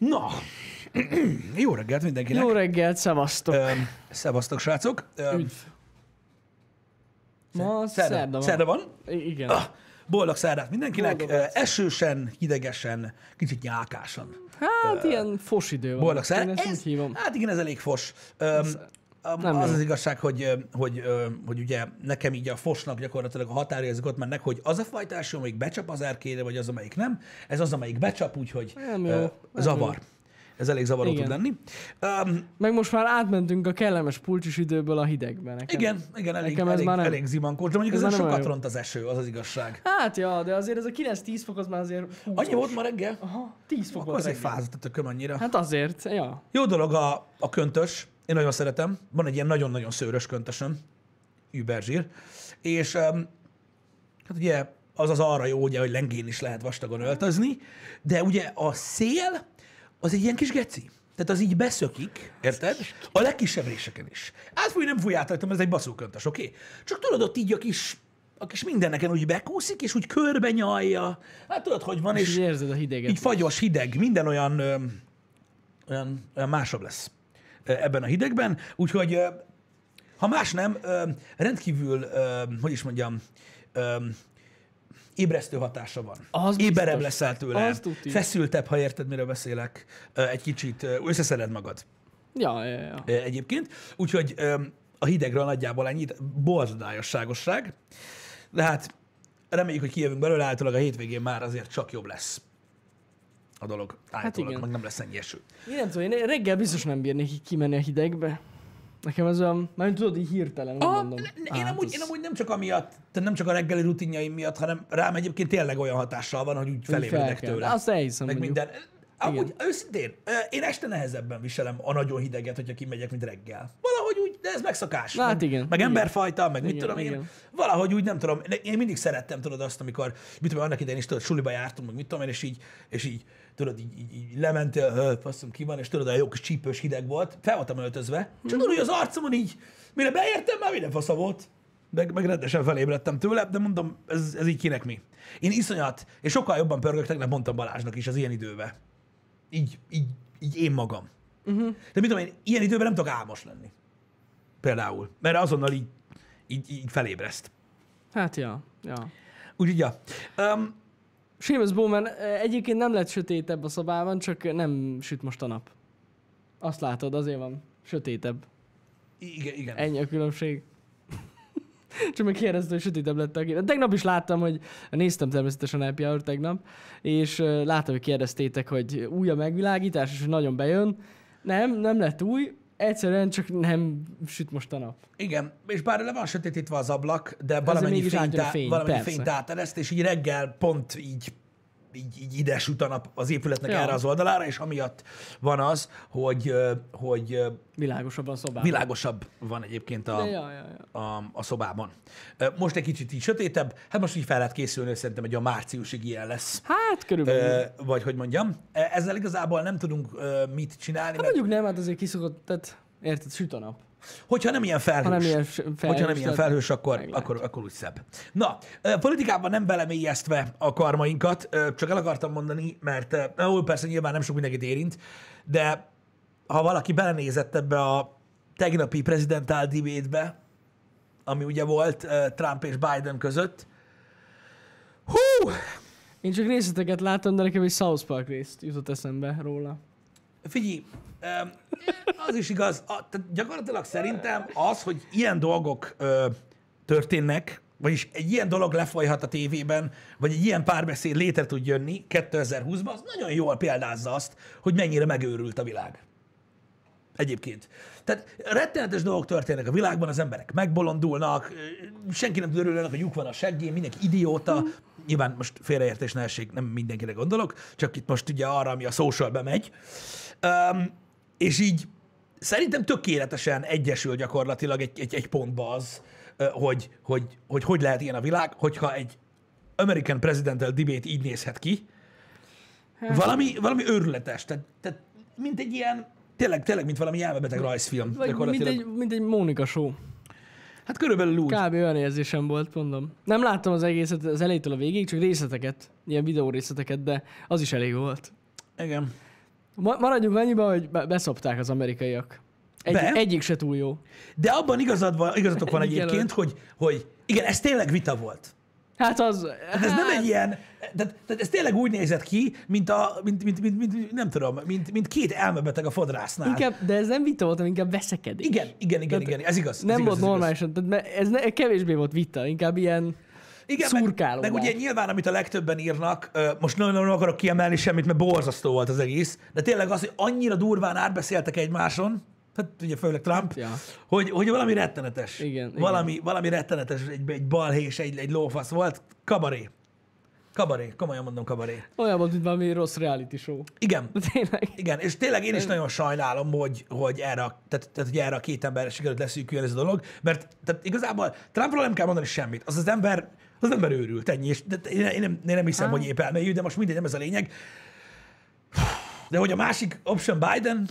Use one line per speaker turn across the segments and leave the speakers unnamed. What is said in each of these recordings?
Na, jó reggelt mindenkinek.
Jó reggelt, szevasztok.
Ö, szevasztok, srácok. Ö,
Üdv. Ma
szerda,
szerda van.
szerda van.
Igen.
Ah, boldog szerdát mindenkinek.
Boldog
esősen, hidegesen, kicsit nyákásan.
Hát ilyen fos idő van.
Boldog szerdát. Hát igen, ez elég fos. Öm, öm,
nem
az
jó.
az igazság, hogy, hogy, hogy ugye nekem így a fosnak gyakorlatilag a határérzik ott mennek, hogy az a fajta eső, amelyik becsap az erkére, vagy az, amelyik nem. Ez az, amelyik becsap, úgyhogy
Nem jó, nem
zavar. Ez elég zavaró
Igen.
tud lenni. Um,
Meg most már átmentünk a kellemes pulcsis időből a hidegbe nekem.
igen, igen, elég,
Nekem ez
elég,
már nem-
elég zimankós, de mondjuk
ez
ez sokat
jó.
ront az eső, az az igazság.
Hát ja, de azért ez a 9-10 fok az már azért húzós.
Annyi volt ma reggel?
Aha, 10 fok
Akkor
volt
az egy
reggel.
fázat a tököm annyira.
Hát azért, ja.
Jó dolog a, a köntös, én nagyon szeretem. Van egy ilyen nagyon-nagyon szőrös köntösöm, überzsír, és um, hát ugye az az arra jó, ugye, hogy lengén is lehet vastagon öltözni, de ugye a szél az egy ilyen kis geci. Tehát az így beszökik, érted? A legkisebb réseken is. Átfúj, nem fúj át ez egy baszóköntös, oké? Okay? Csak tudod, ott így a kis, a kis mindenneken úgy bekúszik, és úgy körbe nyalja. Hát tudod, hogy van,
És
és
érzed a hideget.
így fagyos, hideg, minden olyan, ö, olyan, olyan másabb lesz ebben a hidegben. Úgyhogy, ha más nem, rendkívül, hogy is mondjam, ébresztő hatása van.
Az
Éberebb
biztos.
leszel tőle,
Az
feszültebb, ha érted, miről beszélek, egy kicsit összeszeded magad
Ja, ja, ja.
egyébként. Úgyhogy a hidegről nagyjából ennyit, borzadályosságosság. De hát reméljük, hogy kijövünk belőle, általában a hétvégén már azért csak jobb lesz a dolog. Állítólag,
Hát igen.
meg nem lesz ennyi eső.
Én nem tudom, én reggel biztos nem bírnék kimenni a hidegbe. Nekem ez olyan, már tudod, így hirtelen, úgy
Ah,
mondom.
én,
Hát
amúgy,
ez-
én amúgy nem csak amiatt, tehát nem csak a reggeli rutinjaim miatt, hanem rám egyébként tényleg olyan hatással van, hogy úgy felébredek
fel
tőle.
Azt elhiszem,
meg
mondjuk.
minden. Amúgy őszintén, ö, én este nehezebben viselem a nagyon hideget, hogyha kimegyek, mint reggel. De ez megszokás.
Hát
meg,
igen,
Meg
igen.
emberfajta, meg mit
Igen,
tudom én.
igen.
Valahogy úgy nem tudom, én mindig szerettem, tudod azt, amikor, mit tudom, annak idején is tudod, suliba jártunk, meg mit tudom én, és így, és így tudod, így, így, így lementél, "Hö, faszom, ki van, és tudod, a jó kis csípős hideg volt, fel voltam öltözve, csak tudod, hogy az arcomon így, mire beértem, már minden fasza volt. Meg, meg rendesen felébredtem tőle, de mondom, ez, ez így kinek mi. Én iszonyat, és sokkal jobban pörgök, tegnap mondtam Balázsnak is az ilyen időben. Így, így, így én magam. Uh-huh. De mit tudom én, ilyen időben nem tudok álmos lenni. Például. Mert azonnal így, így, így felébreszt.
Hát ja, ja.
Úgyhogy, ja. Um,
Seamus Bowman egyébként nem lett sötétebb a szobában, csak nem süt most a nap. Azt látod, azért van sötétebb.
igen, igen.
Ennyi a különbség. Csak meg kérdezte, hogy sötétebb lett a kép. Tegnap is láttam, hogy néztem természetesen Happy Hour tegnap, és láttam, hogy kérdeztétek, hogy új a megvilágítás, és hogy nagyon bejön. Nem, nem lett új, egyszerűen csak nem süt most a nap.
Igen, és bár le van sötétítve az ablak, de valamennyi fényt,
fény,
valamennyi fényt átereszt, és így reggel pont így, így, így ide süt a nap az épületnek
Ja.
erre az oldalára, és amiatt van az, hogy, hogy ö,
Világosabban a szobában.
világosabb van egyébként a,
ja, ja, ja.
a, a szobában. Most egy kicsit így sötétebb, hát most így fel lehet készülni, hogy szerintem egy a márciusig ilyen lesz.
Hát körülbelül. Hát
vagy hogy mondjam. E- Ezzel igazából nem tudunk mit csinálni, mert
mondjuk nem, hát azért kiszokott, tehát érted, süt a nap.
Hogyha nem ilyen felhős,
Ha nem ilyen felhős,
hogyha nem ilyen felhős, akkor, akkor, akkor úgy szebb. Na, politikában nem belemélyeztve a karmainkat, csak el akartam mondani, mert ó, persze nyilván nem sok mindenkit érint, de ha valaki belenézett ebbe a tegnapi prezidentál debate-be, ami ugye volt Trump és Biden között, hú,
Én csak részleteket láttam, de nekem egy South Park részt jutott eszembe róla.
Figyelj, az is igaz. A, tehát gyakorlatilag szerintem az, hogy ilyen dolgok ö, történnek, vagyis egy ilyen dolog lefolyhat a tévében, vagy egy ilyen párbeszéd létre tud jönni 2020-ban, az nagyon jól példázza azt, hogy mennyire megőrült a világ. Egyébként. Tehát rettenetes dolgok történnek a világban, az emberek megbolondulnak, senki nem örül annak, hogy lyuk van a seggén, mindenki idióta. Nyilván most félreértés ne essék, nem mindenkire gondolok, csak itt most ugye arra, ami a socialbe megy. És így szerintem tökéletesen egyesül gyakorlatilag egy, egy, egy pontba az, hogy, hogy, hogy hogy lehet ilyen a világ, hogyha egy American Presidential Debate így nézhet ki, valami, valami őrületes, tehát, tehát mint egy ilyen, tényleg, tényleg, mint valami elmebeteg rajzfilm.
Vagy mint egy, mint egy Mónika show.
Hát körülbelül úgy.
Kb. olyan érzésem volt, mondom. Nem láttam az egészet az elejétől a végig, csak részleteket, ilyen videó részleteket, de az is elég volt.
Igen.
Ma- maradjunk annyiba, hogy be- beszopták az amerikaiak. Egy,
Be?
egyik se túl jó.
De abban igazad van, igazatok van egyébként, hogy, hogy igen, ez tényleg vita volt.
Hát az...
Hát ez nem egy ilyen, tehát, tehát ez tényleg úgy nézett ki, mint, a, mint, mint, mint, mint nem tudom, mint, mint két elmebeteg a fodrásznál.
Inkább, de ez nem vita volt, hanem inkább veszekedés.
Igen, igen, igen, igen, ez igaz. ez
Nem
igaz,
volt
ez igaz.
normálisan, tehát me- ez ne, kevésbé volt vita, inkább ilyen
Igen, meg,
szurkálódás.
meg ugye nyilván, amit a legtöbben írnak, most nagyon nem akarok kiemelni semmit, mert borzasztó volt az egész, de tényleg az, hogy annyira durván átbeszéltek egymáson, hát ugye főleg Trump,
Ja.
hogy, hogy valami rettenetes.
Igen,
valami, valami rettenetes, egy, egy balhés, egy, egy lófasz volt. Kabaré. Kabaré, komolyan mondom kabaré.
olyan volt, mint valami rossz reality show.
Igen,
tényleg.
igen, és tényleg én is nagyon sajnálom, hogy, hogy erre, tehát, tehát, hogy erre a két emberre sikerült leszűkülni ez a dolog, mert tehát igazából Trumpról nem kell mondani semmit. Az az ember, az ember őrült, ennyi, és de én, nem, én nem hiszem,
Á.
hogy épp elmélyű, de most mindegy, nem ez a lényeg. De hogy a másik option Biden,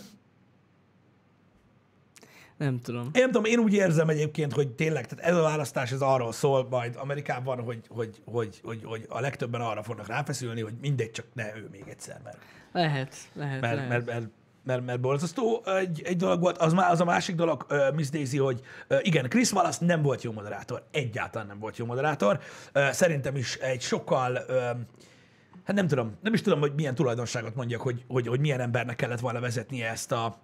Nem tudom.
én nem tudom, én úgy érzem egyébként, hogy tényleg, tehát ez a választás ez arról szól majd Amerikában, hogy, hogy, hogy, hogy, hogy a legtöbben arra fognak ráfeszülni, hogy mindegy, csak ne ő még egyszer, mert
Lehet, lehet,
mert,
lehet.
mert, mert, mert, mert borzasztó egy, egy dolog volt. Az, az a másik dolog, uh, Miss Daisy, hogy uh, igen, Chris Wallace nem volt jó moderátor. Egyáltalán nem volt jó moderátor. Uh, szerintem is egy sokkal, uh, hát nem tudom, nem is tudom, hogy milyen tulajdonságot mondjak, hogy, hogy, hogy milyen embernek kellett volna vezetnie ezt a,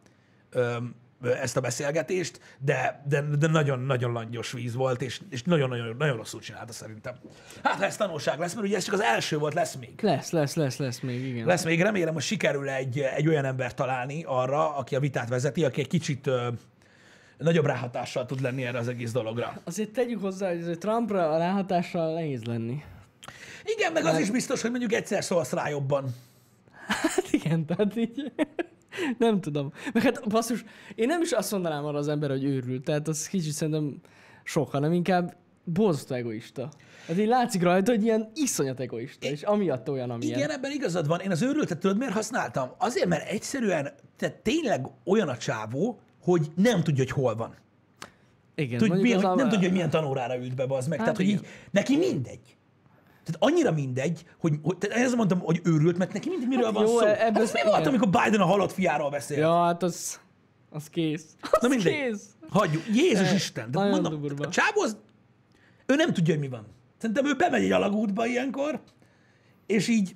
um, ezt a beszélgetést, de, de, de nagyon-nagyon langyos víz volt, és, és nagyon-nagyon nagyon rosszul csinálta szerintem. Hát, ha ez tanulság lesz, mert ugye ez csak az első volt, lesz még.
Lesz, lesz, lesz, lesz még, igen.
Lesz még, remélem, hogy sikerül egy, egy olyan ember találni arra, aki a vitát vezeti, aki egy kicsit nagyobb ráhatással tud lenni erre az egész dologra.
Azért tegyük hozzá, hogy Trumpra a ráhatással nehéz lenni.
Igen, meg az is biztos, hogy mondjuk egyszer szólsz rá jobban.
Hát igen, tehát így... nem tudom. Meg hát basszus, én nem is azt mondanám arra az ember, hogy őrült. Tehát az kicsit szerintem sok, hanem inkább borzasztó egoista. Hát így látszik rajta, hogy ilyen iszonyat egoista, és amiatt olyan, amilyen.
Igen, ebben igazad van. Én az őrültet tudod, miért használtam? Azért, mert egyszerűen, tehát tényleg olyan a csávó, hogy nem tudja, hogy hol van.
igen
Tud,
az
hogy
a-
nem tudja, hogy milyen tanórára ült be, az meg.
Hát
tehát, hogy
igen.
így, neki mindegy. Tehát annyira mindegy, hogy, hogy tehát ezért mondtam, hogy őrült, mert neki mindegy, miről
Hát
van
jó,
szó.
ebből-
Hát ez mi volt, amikor Biden a halott fiáról beszélt?
Ja, hát az... Az kész. Az
Na mindegy.
kész.
Hagyjuk. Jézus
Eh,
Isten. De mondom,
durva.
a csávó az, ő nem tudja, hogy mi van. Szerintem ő bemegy egy alagútba ilyenkor, és így,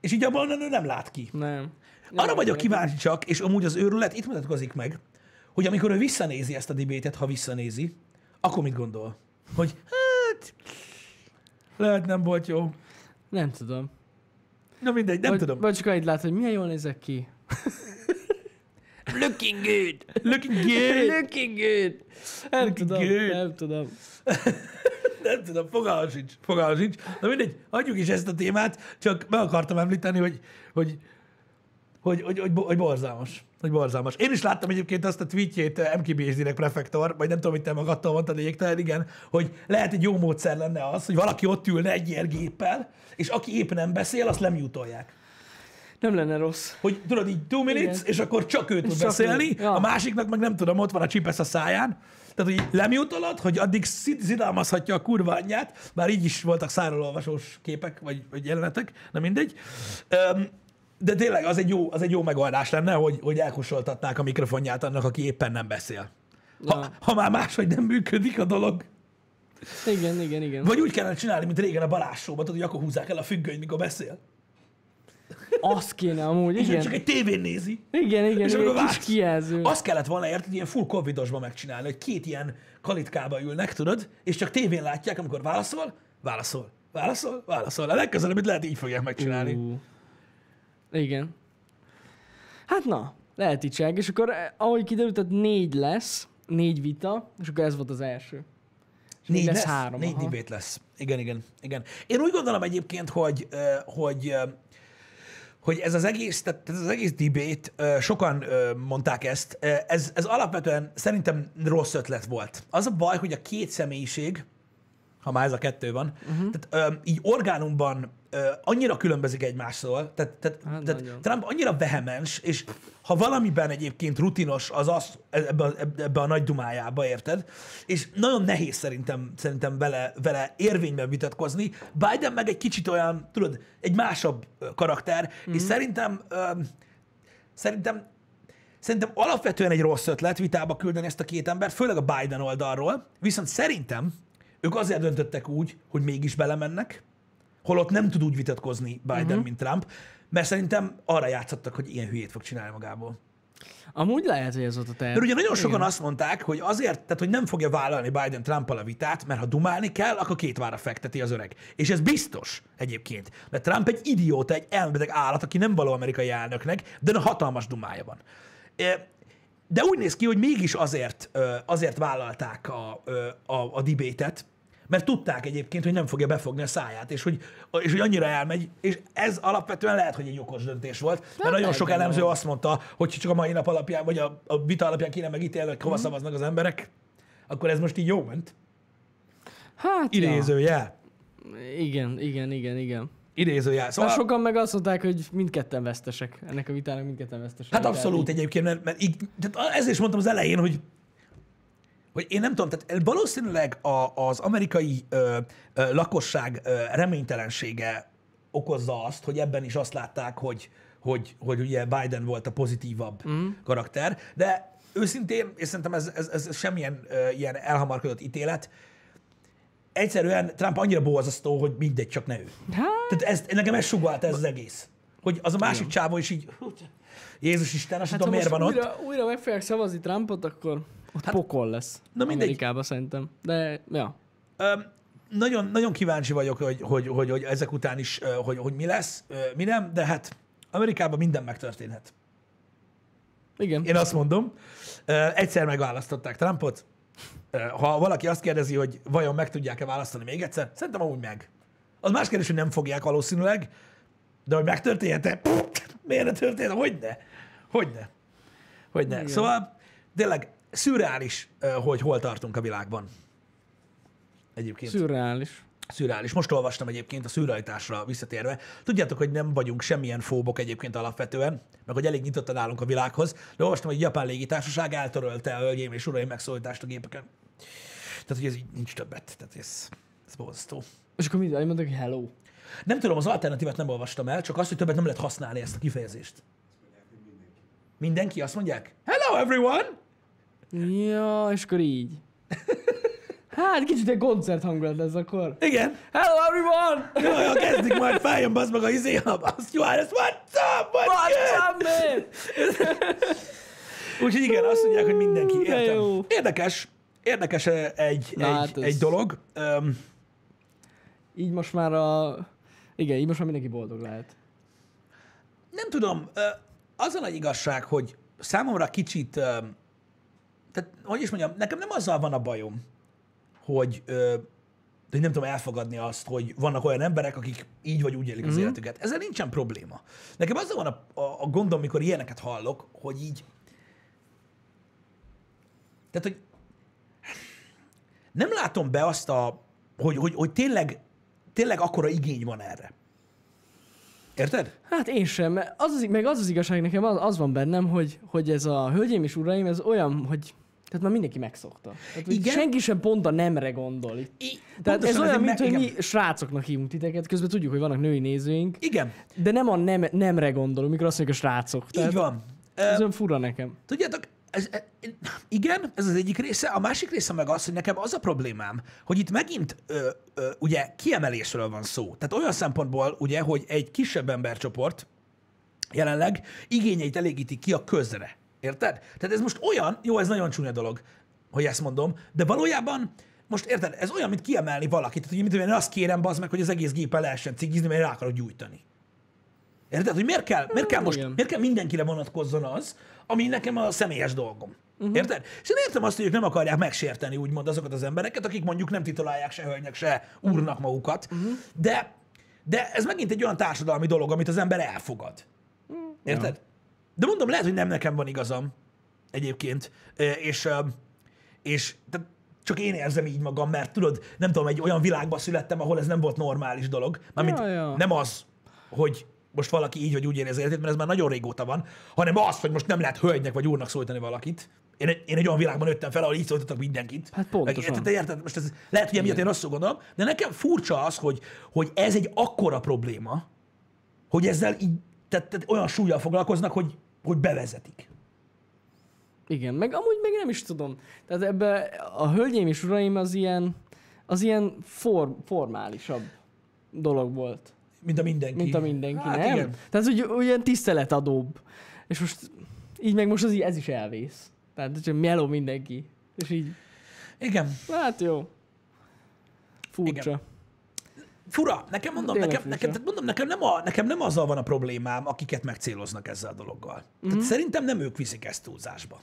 és így abban ő nem lát ki.
Nem.
Arra
Ja,
vagyok
nem.
kíváncsi csak, és amúgy az őrület itt mutatkozik meg, hogy amikor ő visszanézi ezt a dibétet, ha visszanézi, akkor mit gondol? Hogy hát, lehet nem volt jó.
Nem tudom.
Na mindegy, nem
vagy,
tudom.
Vagy csak annyit lát, hogy milyen jól nézek ki. Looking good.
Looking good.
Looking good. Nem
Looking
tudom,
good.
nem tudom.
Nem tudom, fogalmam sincs, fogalmam sincs. Na mindegy, hagyjuk is ezt a témát, csak meg akartam említeni, hogy, hogy, hogy, hogy, hogy, hogy borzalmas. Hogy borzalmas. Én is láttam egyébként azt a tweetjét eh, MKBHD-nek prefektor, vagy nem tudom, hogy te magadtól mondtad lényegtelen, igen, hogy lehet egy jó módszer lenne az, hogy valaki ott ülne egy ilyen géppel, és aki épp nem beszél, azt lemutolják.
Nem lenne rossz.
Hogy tudod, így two minutes,
Igen.
és akkor csak ő tud
csak
beszélni,
ő. Ja.
a másiknak meg nem tudom, ott van a csipesz a száján. Tehát, hogy lemutolod, hogy addig szidalmazhatja a kurva anyját, bár így is voltak szárololvasós képek, vagy, vagy jelenetek, nem mindegy. Öm, de tényleg az egy jó, az egy jó megoldás lenne, hogy, hogy elkosoltatnák a mikrofonját annak, aki éppen nem beszél. Ha,
Ja.
ha már máshogy nem működik a dolog.
Igen, igen, igen.
Vagy úgy kellene csinálni, mint régen a Balázs Show-ban, tudod, hogy akkor húzzák el a függönyt, mikor beszél.
Az kéne amúgy,
És
igen.
csak egy tévén nézi.
Igen, igen,
És
igen, kis kijelző.
Azt kellett volna érted, ilyen full covidosban megcsinálni, hogy két ilyen kalitkába ülnek, tudod, és csak tévén látják, amikor válaszol, válaszol, válaszol, válaszol. A legközelebb itt lehet így fogják megcsinálni. Uh.
Igen. Hát na, lehet így csinálni. És akkor, eh, ahogy kiderült, tehát négy lesz, négy vita, és akkor ez volt az első. És
Négy
lesz
lesz,
három.
négy debate lesz. Igen, igen, igen. Én úgy gondolom egyébként, hogy, ö, hogy ö, hogy ez az egész, tehát ez az egész debate, sokan mondták ezt, ez, ez alapvetően szerintem rossz ötlet volt. Az a baj, hogy a két személyiség, ha már ez a kettő van, uh-huh. tehát ö, így orgánumban ö, annyira különbözik egymástól, tehát, tehát,
Hát
tehát
nagyon.
Trump annyira vehemens, és ha valamiben egyébként rutinos, az az ebbe, a- ebbe, ebbe a nagy dumájába, érted? És nagyon nehéz szerintem, szerintem vele, vele érvényben vitatkozni. Biden meg egy kicsit olyan, tudod, egy másabb karakter, mm. és szerintem ö, szerintem, szerintem alapvetően egy rossz ötlet vitába küldeni ezt a két embert, főleg a Biden oldalról, viszont szerintem ők azért döntöttek úgy, hogy mégis belemennek, holott nem tud úgy vitatkozni Biden, uh-huh. mint Trump, mert szerintem arra játszottak, hogy ilyen hülyét fog csinálni magából.
Amúgy lehet, hogy ez volt a terv.
Mert ugye nagyon sokan
Igen.
azt mondták, hogy azért, tehát hogy nem fogja vállalni Biden trump a vitát, mert ha dumálni kell, akkor két vára fekteti az öreg. És ez biztos egyébként, mert Trump egy idióta, egy elmebeteg állat, aki nem való amerikai elnöknek, de a hatalmas dumája van. De úgy néz ki, hogy mégis azért, azért vállalták a, a, a debate-et, mert tudták egyébként, hogy nem fogja befogni a száját, és hogy, és hogy annyira elmegy, és ez alapvetően lehet, hogy egy okos döntés volt, mert nagyon sok elemző azt mondta, hogy csak a mai nap alapján, vagy a, a vita alapján kéne megítélni, hogy hova
Mhm.
szavaznak az emberek, akkor ez most így jó ment.
Hát, ja.
Idézőjel.
Igen, igen, igen, igen.
Idézőjel.
Szóval... Sokan meg azt mondták, hogy mindketten vesztesek. Ennek a vitának mindketten vesztesek.
hát abszolút egyébként, mert, mert így, tehát ezért is mondtam az elején, hogy hogy én nem tudom, tehát valószínűleg a, az amerikai ö, ö, lakosság ö, reménytelensége okozza azt, hogy ebben is azt látták, hogy, hogy, hogy ugye Biden volt a pozitívabb mm. karakter, de őszintén, és szerintem ez, ez, ez semmilyen ö, ilyen elhamarkodott ítélet, egyszerűen Trump annyira borzasztó, hogy mindegy, csak ne ő.
Hát,
Tehát ez, nekem ez sugalt ez az egész. Hogy az a másik csávó is így, Jézus Isten, azt
hát
tudom, miért van
most
ott.
újra, újra meg fogják szavazni Trumpot, akkor ott hát, pokol lesz.
na mindegy.
Amerikában szerintem. De, ja.
Öm, nagyon, nagyon kíváncsi vagyok, hogy, hogy, hogy, hogy ezek után is, hogy, hogy mi lesz, mi nem, de hát Amerikában minden megtörténhet.
Igen.
Én azt mondom, egyszer megválasztották Trumpot. Ha valaki azt kérdezi, hogy vajon meg tudják-e választani még egyszer, szerintem amúgy meg. Az más kérdés, hogy nem fogják valószínűleg, de hogy megtörténhet-e? Miért ne történhet? Hogyne? Hogyne? Hogyne?
Igen.
Szóval tényleg szürreális, hogy hol tartunk a világban. Egyébként.
Szürreális.
Szürreális. Most olvastam egyébként a szürrealitásra visszatérve. Tudjátok, hogy nem vagyunk semmilyen fóbok egyébként alapvetően, meg hogy elég nyitottan állunk a világhoz, de olvastam, hogy a japán légitársaság eltörölte a hölgyeim és uraim megszólítást a gépeken. Tehát, hogy ez így nincs többet. Tehát ez, ez borzasztó.
És akkor mit? Mondok, hogy hello.
Nem tudom, az alternatívát nem olvastam el, csak azt, hogy többet nem lehet használni ezt a kifejezést. Mindenki azt mondják? Hello everyone!
Ja, és akkor így. Hát kicsit egy koncert hangulat lesz akkor.
Igen.
Hello everyone!
Jó, jó, kezdik majd, fájjon bazd meg a izé, a azt jó, ez what's up, what's
What's up, man?
Úgyhogy igen, azt mondják, hogy mindenki.
De
Értem. Érdekes, érdekes eh, egy,
Na,
egy,
hát
egy dolog. Um,
Így most már a... Igen, így most már mindenki boldog lehet.
nem tudom, az a nagy igazság, hogy számomra kicsit, tehát hogy is mondjam, nekem nem azzal van a bajom, hogy, hogy nem tudom elfogadni azt, hogy vannak olyan emberek, akik így vagy úgy élik az életüket. Ezzel nincsen probléma. Nekem azzal van a, a, a gondom, mikor ilyeneket hallok, hogy így, tehát, hogy nem látom be azt a, hogy, hogy, hogy tényleg, tényleg akkora igény van erre. Érted?
Hát én sem, az az, meg az az igazság nekem az, az van bennem, hogy, hogy ez a hölgyeim és uraim, ez olyan, hogy tehát már mindenki megszokta. Tehát,
Igen.
senki sem pont a nemre gondol itt.
I,
Tehát ez olyan, mint hogy mi srácoknak hívunk titeket, közben tudjuk, hogy vannak női nézőink,
Igen,
de nem a nem, nemre gondolunk, mikor azt mondjuk a srácok. Tehát
így van.
Ez
Ö,
olyan fura nekem.
Tudjátok, ez, e- igen, ez az egyik része. A másik része meg az, hogy nekem az a problémám, hogy itt megint ö, ö, ugye kiemelésről van szó. Tehát olyan szempontból, ugye, hogy egy kisebb embercsoport jelenleg igényeit elégíti ki a közre. Érted? Tehát ez most olyan, jó, ez nagyon csúnya dolog, hogy ezt mondom, de valójában most érted, ez olyan, mint kiemelni valakit. Tehát, hogy mit tudom én azt kérem, bazd meg, hogy az egész géppel lehessen cigizni, mert rá akarok gyújtani. Érted? Hogy miért kell, miért kell most,
igen.
miért kell mindenkire vonatkozzon az, ami nekem a személyes dolgom. Uh-huh. Érted? És én értem azt, hogy ők nem akarják megsérteni úgymond azokat az embereket, akik mondjuk nem titulálják se hölgynek, se úrnak magukat, uh-huh. de, de ez megint egy olyan társadalmi dolog, amit az ember elfogad. Érted? De mondom, lehet, hogy nem nekem van igazam egyébként, és, és tehát csak én érzem így magam, mert tudod, nem tudom, egy olyan világban születtem, ahol ez nem volt normális dolog. Mármint
Ja, ja.
nem az, hogy most valaki így vagy úgy érzi az életét, mert ez már nagyon régóta van, hanem az, hogy most nem lehet hölgynek vagy úrnak szólítani valakit. Én egy, én egy olyan világban nőttem fel, ahol így szólítottak mindenkit.
Hát pontosan.
Meg, te érted? Most ez, lehet, hogy emiatt én rosszul gondolom, de nekem furcsa az, hogy, hogy ez egy akkora probléma, hogy ezzel így, tehát, tehát olyan súlyjal foglalkoznak, hogy hogy bevezetik.
Igen, meg amúgy meg nem is tudom. Tehát ebbe a hölgyeim és uraim az ilyen, az ilyen for, formálisabb dolog volt,
Mint a mindenki.
mint a mindenki,
hát
nem?
Igen.
Tehát úgy, olyan tiszteletadóbb. És most így meg most az, ez is elvész. Tehát csak meló mindenki. És így,
igen.
hát jó. Furcsa.
Igen. Fura, nekem mondom,
Tényleg
nekem, nekem, tehát mondom, nekem nem, a, nekem nem azzal van a problémám, akiket megcéloznak ezzel a dologgal.
Mhm.
Tehát szerintem nem ők viszik ezt túlzásba.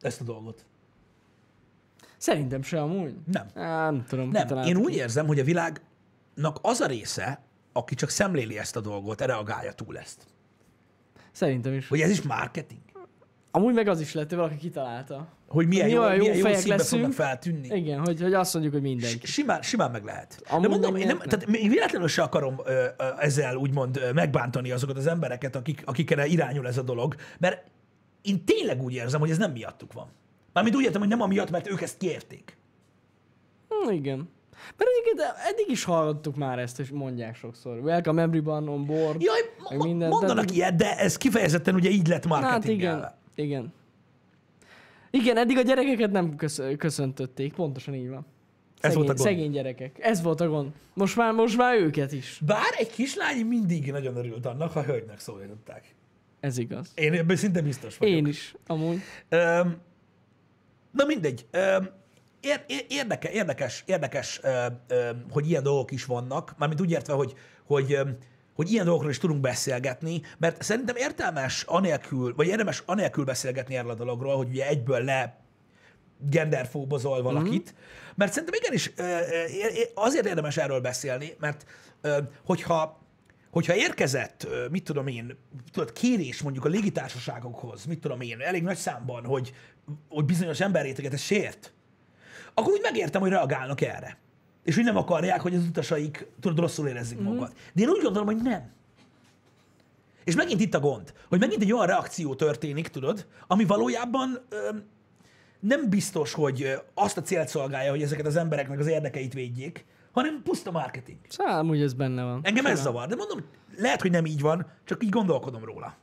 Ezt a dolgot.
Szerintem se amúgy.
Nem.
Á, nem tudom.
Nem. Én úgy érzem, hogy a világnak az a része, aki csak szemléli ezt a dolgot, reagálja túl ezt.
Szerintem is.
Hogy ez is marketing.
Amúgy meg az is lehet, hogy valaki kitalálta.
Hogy milyen
Mi
jó,
jó
milyen jó színbe
leszünk.
fognak feltűnni.
Igen, hogy, hogy azt mondjuk, hogy mindenki.
Simán, simán meg lehet. De
Amúgy
mondom,
meg
én nem,
miért
tehát még véletlenül se akarom ö, ö, ezzel úgymond ö, megbántani azokat az embereket, akik, akikre irányul ez a dolog, mert én tényleg úgy érzem, hogy ez nem miattuk van. Mármint úgy értem, hogy nem amiatt, mert ők ezt kérték.
Hm, igen. Mert egyébként eddig is hallottuk már ezt, és mondják sokszor. Welcome everyone on board.
Jaj, ma-
mindent,
mondanak
de-
ilyet, de ez kifejezetten ugye így lett
Hát
marketingelve.
igen. Igen. Igen, eddig a gyerekeket nem kösz- köszöntötték, pontosan így van.
Ez
Szegény,
volt a gond.
Szegény gyerekek. Ez volt a gond. Most már, most már őket is.
Bár egy kislány mindig nagyon örült annak, ha hölgynek szólították.
Ez igaz.
Én ebben szinte biztos vagyok.
Én is, amúgy.
Öm, na mindegy. Öm, ér, ér, érdeke, érdekes, érdekes ö, ö, hogy ilyen dolgok is vannak, mármint úgy értve, hogy, hogy, ö, hogy ilyen dolgokról is tudunk beszélgetni, mert szerintem értelmes anélkül, vagy érdemes anélkül beszélgetni erről a dologról, hogy ugye egyből le genderfóbozol valakit, mm-hmm. mert szerintem igenis azért érdemes erről beszélni, mert hogyha hogyha érkezett, mit tudom én, tudod, kérés mondjuk a légitársaságokhoz, mit tudom én, elég nagy számban, hogy, hogy bizonyos emberréteget ez sért, akkor úgy megértem, hogy reagálnak erre. És hogy nem akarják, hogy az utasaik tudod, rosszul érezzék mm-hmm. magukat. De én úgy gondolom, hogy nem. És megint itt a gond, hogy megint egy olyan reakció történik, tudod, ami valójában ö, nem biztos, hogy azt a célt szolgálja, hogy ezeket az embereknek az érdekeit védjék, hanem puszta marketing.
Szóval amúgy ez benne van.
Engem ez
Simán.
zavar, de mondom, lehet, hogy nem így van, csak így gondolkodom róla.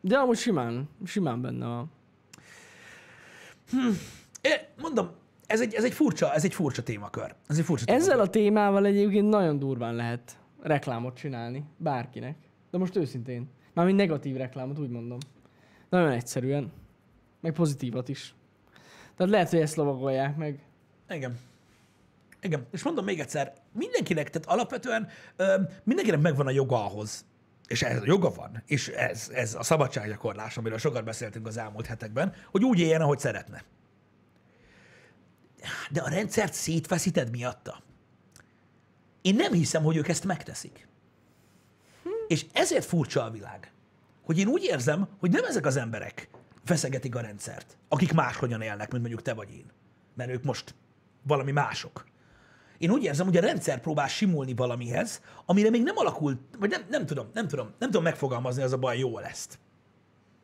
De amúgy simán, simán benne van.
É, mondom, ez egy, ez egy furcsa, ez egy furcsa témakör. Ez egy furcsa
Ezzel
témakör.
a témával egyébként nagyon durván lehet reklámot csinálni. Bárkinek. De most őszintén. Mármint negatív reklámot, úgy mondom. Nagyon egyszerűen. Meg pozitívat is. Tehát lehet, hogy ezt lovagolják meg.
Igen. Igen. És mondom még egyszer, mindenkinek, tehát alapvetően ö, mindenkinek megvan a joga ahhoz, és ez a joga van, és ez, ez a szabadsággyakorlás, amiről sokat beszéltünk az elmúlt hetekben, hogy úgy éljen, ahogy szeretne. De a rendszert szétfeszíted miatta. Én nem hiszem, hogy ők ezt megteszik. És ezért furcsa a világ. Hogy én úgy érzem, hogy nem ezek az emberek feszegetik a rendszert, akik máshogyan élnek, mint mondjuk te vagy én. Mert ők most valami mások. Én úgy érzem, hogy a rendszer próbál simulni valamihez, amire még nem alakult, vagy nem, nem tudom, nem tudom, nem tudom megfogalmazni, az a baj, jó lesz.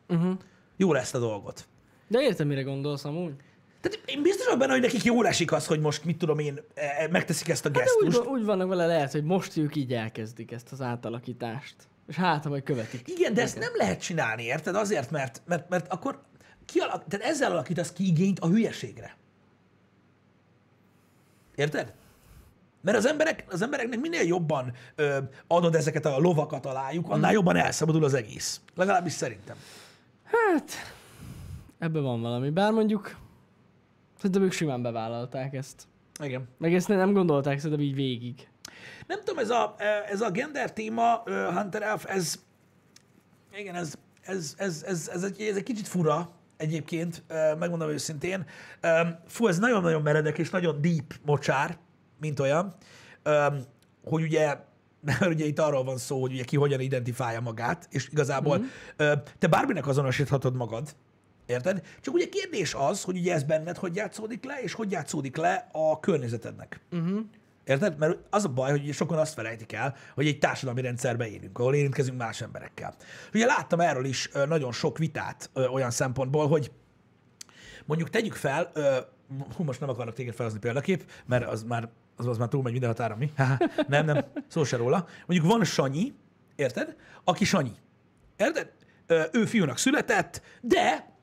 Uh-huh.
Jó lesz a dolgot.
De értem, mire gondolsz amúgy.
Tehát én biztos vagyok benne, hogy nekik jól esik az, hogy most, mit tudom én, e- e- megteszik ezt a
Hát De úgy,
gesztust.
van- úgy vannak vele lehet, hogy most ők így elkezdik ezt az átalakítást. És hát, ha majd követik.
Igen, de ezt nem lehet csinálni, érted? Azért, mert, mert, mert akkor kialak, tehát ezzel alakítasz ki igényt a hülyeségre. Érted? Mert az, emberek, az embereknek minél jobban ö, adod ezeket a lovakat alájuk, annál jobban elszabadul az egész. Legalábbis szerintem.
Hát, ebben van valami. Bár mondjuk, szerintem ők simán bevállalták ezt.
Igen.
Meg ezt nem gondolták szerintem így végig.
Nem tudom, ez a, ez a gender téma, Hunter Elf, ez, igen, ez, ez, ez, ez, ez, egy, ez egy kicsit fura egyébként, megmondom őszintén. Fú, ez nagyon-nagyon meredek és nagyon deep mocsár, mint olyan, hogy ugye mert ugye itt arról van szó, hogy ugye ki hogyan identifálja magát, és igazából mm-hmm. te bárminek azonosíthatod magad, érted? Csak ugye kérdés az, hogy ugye ez benned hogy játszódik le, és hogy játszódik le a környezetednek.
Uh-huh.
Érted? Mert az a baj, hogy ugye sokan azt felejtik el, hogy egy társadalmi rendszerben élünk, ahol érintkezünk más emberekkel. Ugye láttam erről is nagyon sok vitát olyan szempontból, hogy mondjuk tegyük fel, hú, most nem akarok téged felhozni példakép, mert az már, az, az már túlmegy minden határa, mi? Nem, nem, szó se róla. Mondjuk van Sanyi, érted? Aki Sanyi. Érted? ő fiúnak született, de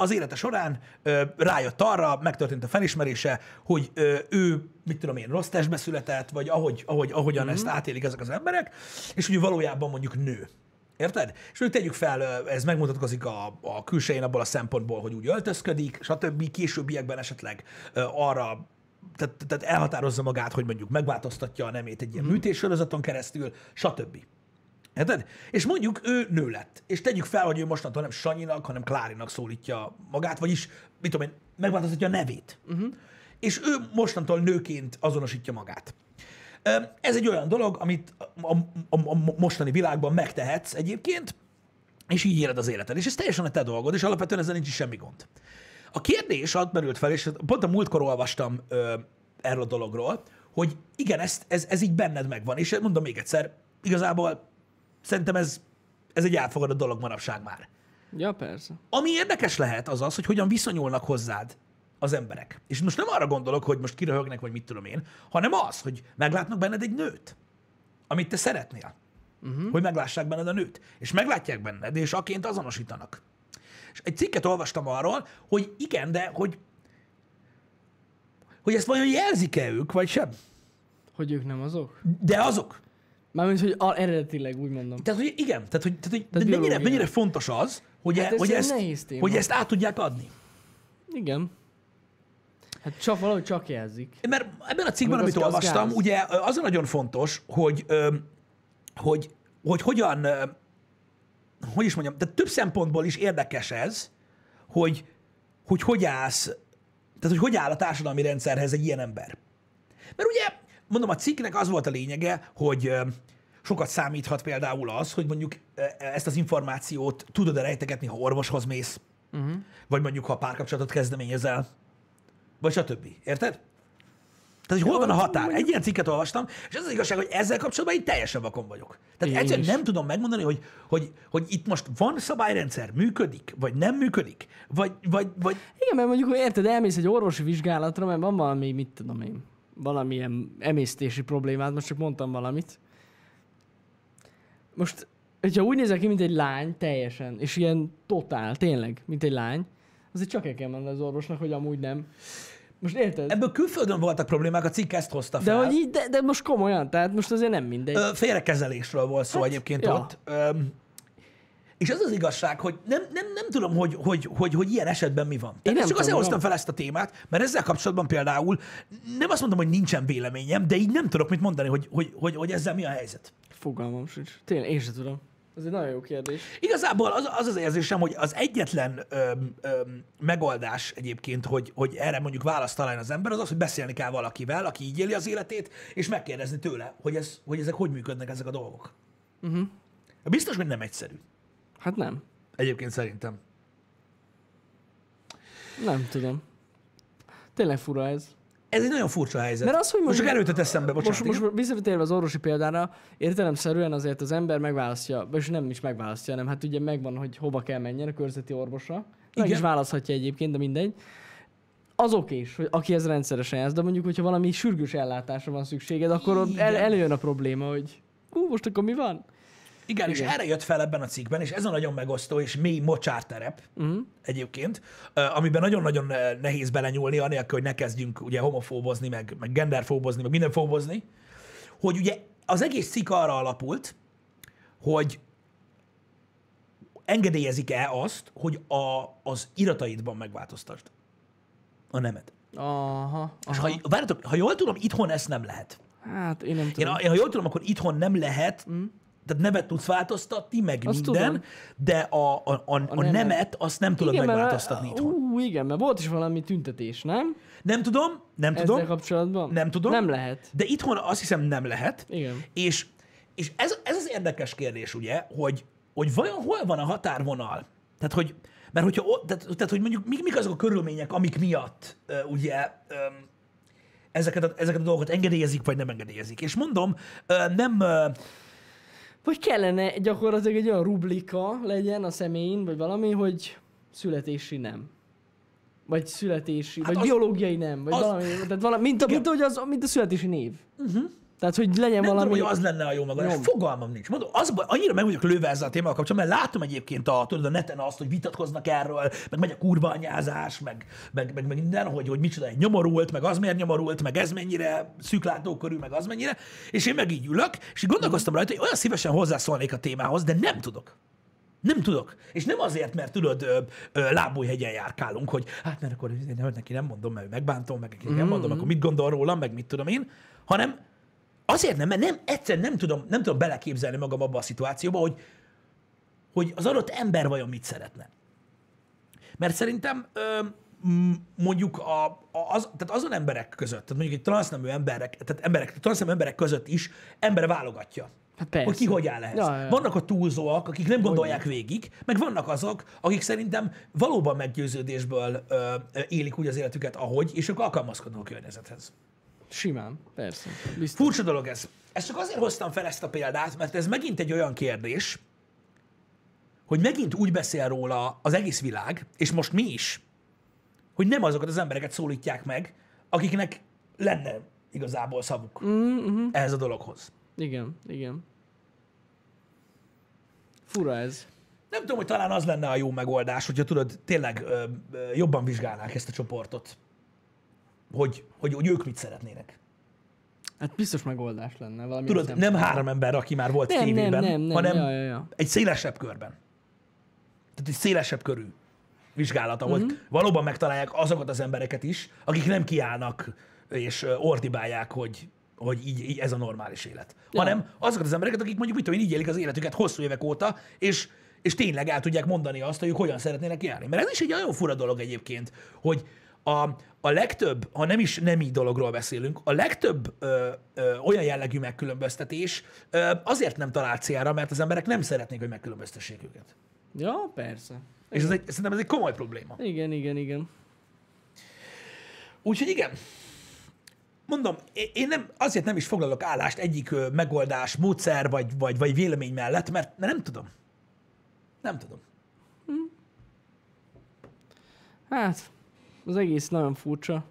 az élete során ö, rájött arra, megtörtént a felismerése, hogy ö, ő, mit tudom én, rossz testbe született, vagy ahogy, ahogy, ahogyan mm-hmm. ezt átélik ezek az emberek, és hogy ő valójában mondjuk nő. Érted? És hogy tegyük fel, ez megmutatkozik a, a külsején abból a szempontból, hogy úgy öltözködik, stb. Későbbiekben esetleg ö, arra tehát, tehát elhatározza magát, hogy mondjuk megváltoztatja a nemét egy ilyen mm. műtéssorozaton keresztül, stb. Érted? És mondjuk ő nő lett. És tegyük fel, hogy ő mostantól nem Sanyinak, hanem Klárinak szólítja magát, vagyis, mit tudom én, megváltoztatja a nevét. Uh-huh. És ő mostantól nőként azonosítja magát. Ez egy olyan dolog, amit a, a, a mostani világban megtehetsz egyébként, és így éled az életed. És ez teljesen a te dolgod, és alapvetően ezzel nincs is semmi gond. A kérdés ott merült fel, és pont a múltkor olvastam ö, erről a dologról, hogy igen, ez, ez, ez így benned megvan. És mondom még egyszer, igazából szerintem ez, ez egy elfogadott dolog manapság már.
Ja, persze.
Ami érdekes lehet, az az, hogy hogyan viszonyulnak hozzád az emberek. És most nem arra gondolok, hogy most kiröhögnek, vagy mit tudom én, hanem az, hogy meglátnak benned egy nőt, amit te szeretnél. Uh-huh. Hogy meglássák benned a nőt. És meglátják benned, és aként azonosítanak. És egy cikket olvastam arról, hogy igen, de hogy, hogy ezt vajon jelzik-e ők, vagy sem?
Hogy ők nem azok?
De azok.
Mármint, hogy a, eredetileg úgy mondom.
Tehát, hogy igen, tehát, hogy, tehát, hogy
Tehát
de mennyire, mennyire fontos az, hogy,
Hát
hát
ez
hogy, ezt, hogy ezt át tudják adni.
Igen. Hát csak valahogy csak jelzik.
Mert ebben a cikkben, amit olvastam,
gáz.
ugye az a nagyon fontos, hogy, hogy, hogy hogyan, hogy is mondjam, de több szempontból is érdekes ez, hogy hogy, hogy állsz, tehát hogy hogy áll a társadalmi rendszerhez egy ilyen ember. Mert ugye, mondom, a cikknek az volt a lényege, hogy sokat számíthat például az, hogy mondjuk ö, ezt az információt tudod-e rejtegetni, ha orvoshoz mész, uh-huh. vagy mondjuk, ha párkapcsolatot kezdeményezel, vagy stb. Érted? Tehát, hogy hol van a határ? Egy ilyen cikket olvastam, és az az igazság, hogy ezzel kapcsolatban én teljesen vakon vagyok. Tehát
Én
egyszerűen
is.
nem tudom megmondani, hogy, hogy, hogy itt most van szabályrendszer, működik, vagy nem működik, vagy, vagy, vagy
Igen, mert mondjuk, hogy érted, elmész egy orvosi vizsgálatra, mert van valami, mit tudom én, valamilyen emésztési problémád, most csak mondtam valamit. Most, hogyha úgy nézek ki, mint egy lány, teljesen, és ilyen totál, tényleg, mint egy lány, azért csak el kell menni az orvosnak, hogy amúgy nem. Most érted?
ebből külföldön voltak problémák, a cikk ezt hozta
De,
fel.
hogy így, de, de most komolyan, tehát most azért nem mindegy.
Ö, félrekezelésről volt szó
Hát,
egyébként
ja.
ott. Öm, és az az igazság, hogy nem, nem, nem tudom, hogy, hogy, hogy, hogy ilyen esetben mi van. Tehát
nem
csak azért hoztam fel ezt a témát, mert ezzel kapcsolatban például nem azt mondom, hogy nincsen véleményem, de így nem tudok mit mondani, hogy, hogy, hogy, hogy ezzel mi a helyzet.
Fogalmam sincs. Tényleg, én sem tudom. Ez egy nagyon jó kérdés.
Igazából az az, az érzésem, hogy az egyetlen öm, öm, megoldás egyébként, hogy, hogy erre mondjuk választ találjon az ember, az az, hogy beszélni kell valakivel, aki így éli az életét, és megkérdezni tőle, hogy, ez, hogy ezek hogy működnek ezek a dolgok. Uh-huh. Biztos, hogy nem egyszerű.
Hát nem.
Egyébként szerintem.
Nem tudom. Tényleg fura ez.
Ez egy nagyon furcsa helyzet.
Mert az, hogy
most csak
mondjuk-
erőt eszembe, bocsánat.
Most, most visszatérve az orvosi példára, értelemszerűen azért az ember megválasztja, és nem is megválasztja, hanem hát ugye megvan, hogy hova kell menjen a körzeti orvosra. Meg
Igen.
is választhatja egyébként, de mindegy. Az oké is, hogy aki ez rendszeresen jár, de mondjuk, hogyha valami sürgős ellátásra van szükséged, akkor ott el, előjön a probléma, hogy hú, most akkor mi van?
Igen, és
igen.
erre jött fel ebben a cikkben, és ez a nagyon megosztó és mély mocsárterep uh-huh. egyébként, amiben nagyon-nagyon nehéz belenyúlni, anélkül, hogy ne kezdjünk ugye homofóbozni, meg, meg genderfóbozni, meg mindenfóbozni, hogy ugye az egész cikk arra alapult, hogy engedélyezik-e azt, hogy a, az irataidban megváltoztasd a nemed.
Aha,
És
aha.
ha, várjatok, ha jól tudom, itthon ezt nem lehet.
Hát én nem tudom.
én, ha jól tudom, akkor itthon nem lehet, mm. Tehát nevet tudsz változtatni, meg
Azt
minden,
tudom.
de a, a, a, a, a
nemet.
nemet azt nem tudod
mert-
megváltoztatni itthon.
Ú, igen, mert volt is valami tüntetés, nem?
Nem tudom, nem
Ezzel
tudom,
kapcsolatban?
nem tudom.
Nem lehet.
de itthon azt hiszem nem lehet.
Igen.
És, és ez, ez az érdekes kérdés, ugye, hogy, hogy vajon hol van a határvonal? Tehát, hogy, mert hogyha, tehát, tehát, hogy mondjuk mik, mik azok a körülmények, amik miatt uh, ugye um, ezeket, a, ezeket a dolgokat engedélyezik, vagy nem engedélyezik. És mondom, uh, nem, uh,
Vagy kellene gyakorlatilag egy olyan rublika legyen a személyén, vagy valami, hogy születési nem. Vagy születési, hát vagy
az-
biológiai nem, vagy
az-
valami, tehát valami, mint, a, mint, ahogy az, mint a születési név. Tehát, hogy legyen
Nem
valami...
tudom, hogy az lenne a jó.
Nyom.
Fogalmam nincs. Mondom, az, baj- annyira meg vagyok lőve ezzel a témával kapcsolatban, mert látom egyébként a, tudod, a neten azt, hogy vitatkoznak erről, meg megy a kurva anyázás, meg, meg, meg, meg minden, hogy, hogy micsoda egy nyomorult, meg az miért nyomorult, meg ez mennyire szűklátókörű, meg az mennyire. És én meg így ülök, és így gondolkoztam rajta, hogy olyan szívesen hozzászólnék a témához, de nem tudok. Nem tudok. És nem azért, mert tudod, ö, ö, lábújhegyen járkálunk, hogy hát mert akkor én neki nem mondom, mert megbántom, meg neki nem mondom, akkor mit gondol rólam, meg mit tudom én, hanem azért nem, mert nem, egyszer nem tudom, nem tudom beleképzelni magam abba a szituációba, hogy, hogy az adott ember vajon mit szeretne. Mert szerintem ö, mondjuk a, a, az, tehát azon emberek között, tehát mondjuk egy transznemű emberek, tehát emberek, transznemű emberek között is ember válogatja.
Hát persze.
Hogy ki hogy áll ehhez.
Ja, ja.
Vannak a túlzóak, akik nem gondolják végig, meg vannak azok, akik szerintem valóban meggyőződésből ö, élik úgy az életüket, ahogy, és ők alkalmazkodnak a környezethez.
Simán, persze. Biztos.
Furcsa dolog ez. Ezt csak azért hoztam fel ezt a példát, mert ez megint egy olyan kérdés, hogy megint úgy beszél róla az egész világ, és most mi is, hogy nem azokat az embereket szólítják meg, akiknek lenne igazából szavuk
Mm-hmm.
ehhez a dologhoz.
Igen, igen. Fura ez.
Nem tudom, hogy talán az lenne a jó megoldás, hogyha tudod, tényleg ö, ö, jobban vizsgálnák ezt a csoportot, hogy, hogy, hogy ők mit szeretnének.
Hát biztos megoldás lenne. Valami
Tudod, nem három ember, aki már volt
nem, nem,
tévében,
nem, nem,
hanem
ja, ja, ja.
egy szélesebb körben. Tehát egy szélesebb körű vizsgálat, ahol uh-huh. valóban megtalálják azokat az embereket is, akik nem kiállnak és ordibálják, hogy, hogy így, így ez a normális élet.
Ja.
Hanem azokat az embereket, akik mondjuk mit tudom, én, így élik az életüket hosszú évek óta, és, és tényleg el tudják mondani azt, hogy ők hogyan szeretnének járni. Mert ez is egy nagyon fura dolog egyébként, hogy a, a legtöbb, ha nem is nemi dologról beszélünk, a legtöbb ö, ö, olyan jellegű megkülönböztetés ö, azért nem talál célra, mert az emberek nem szeretnék, hogy megkülönböztessék őket.
Ja, persze.
És ez egy, szerintem ez egy komoly probléma.
Igen, igen, igen.
Úgyhogy igen, mondom, én nem, azért nem is foglalok állást egyik megoldás, módszer vagy, vagy, vagy vélemény mellett, mert mert nem tudom. Nem tudom.
Hát, az egész nagyon furcsa.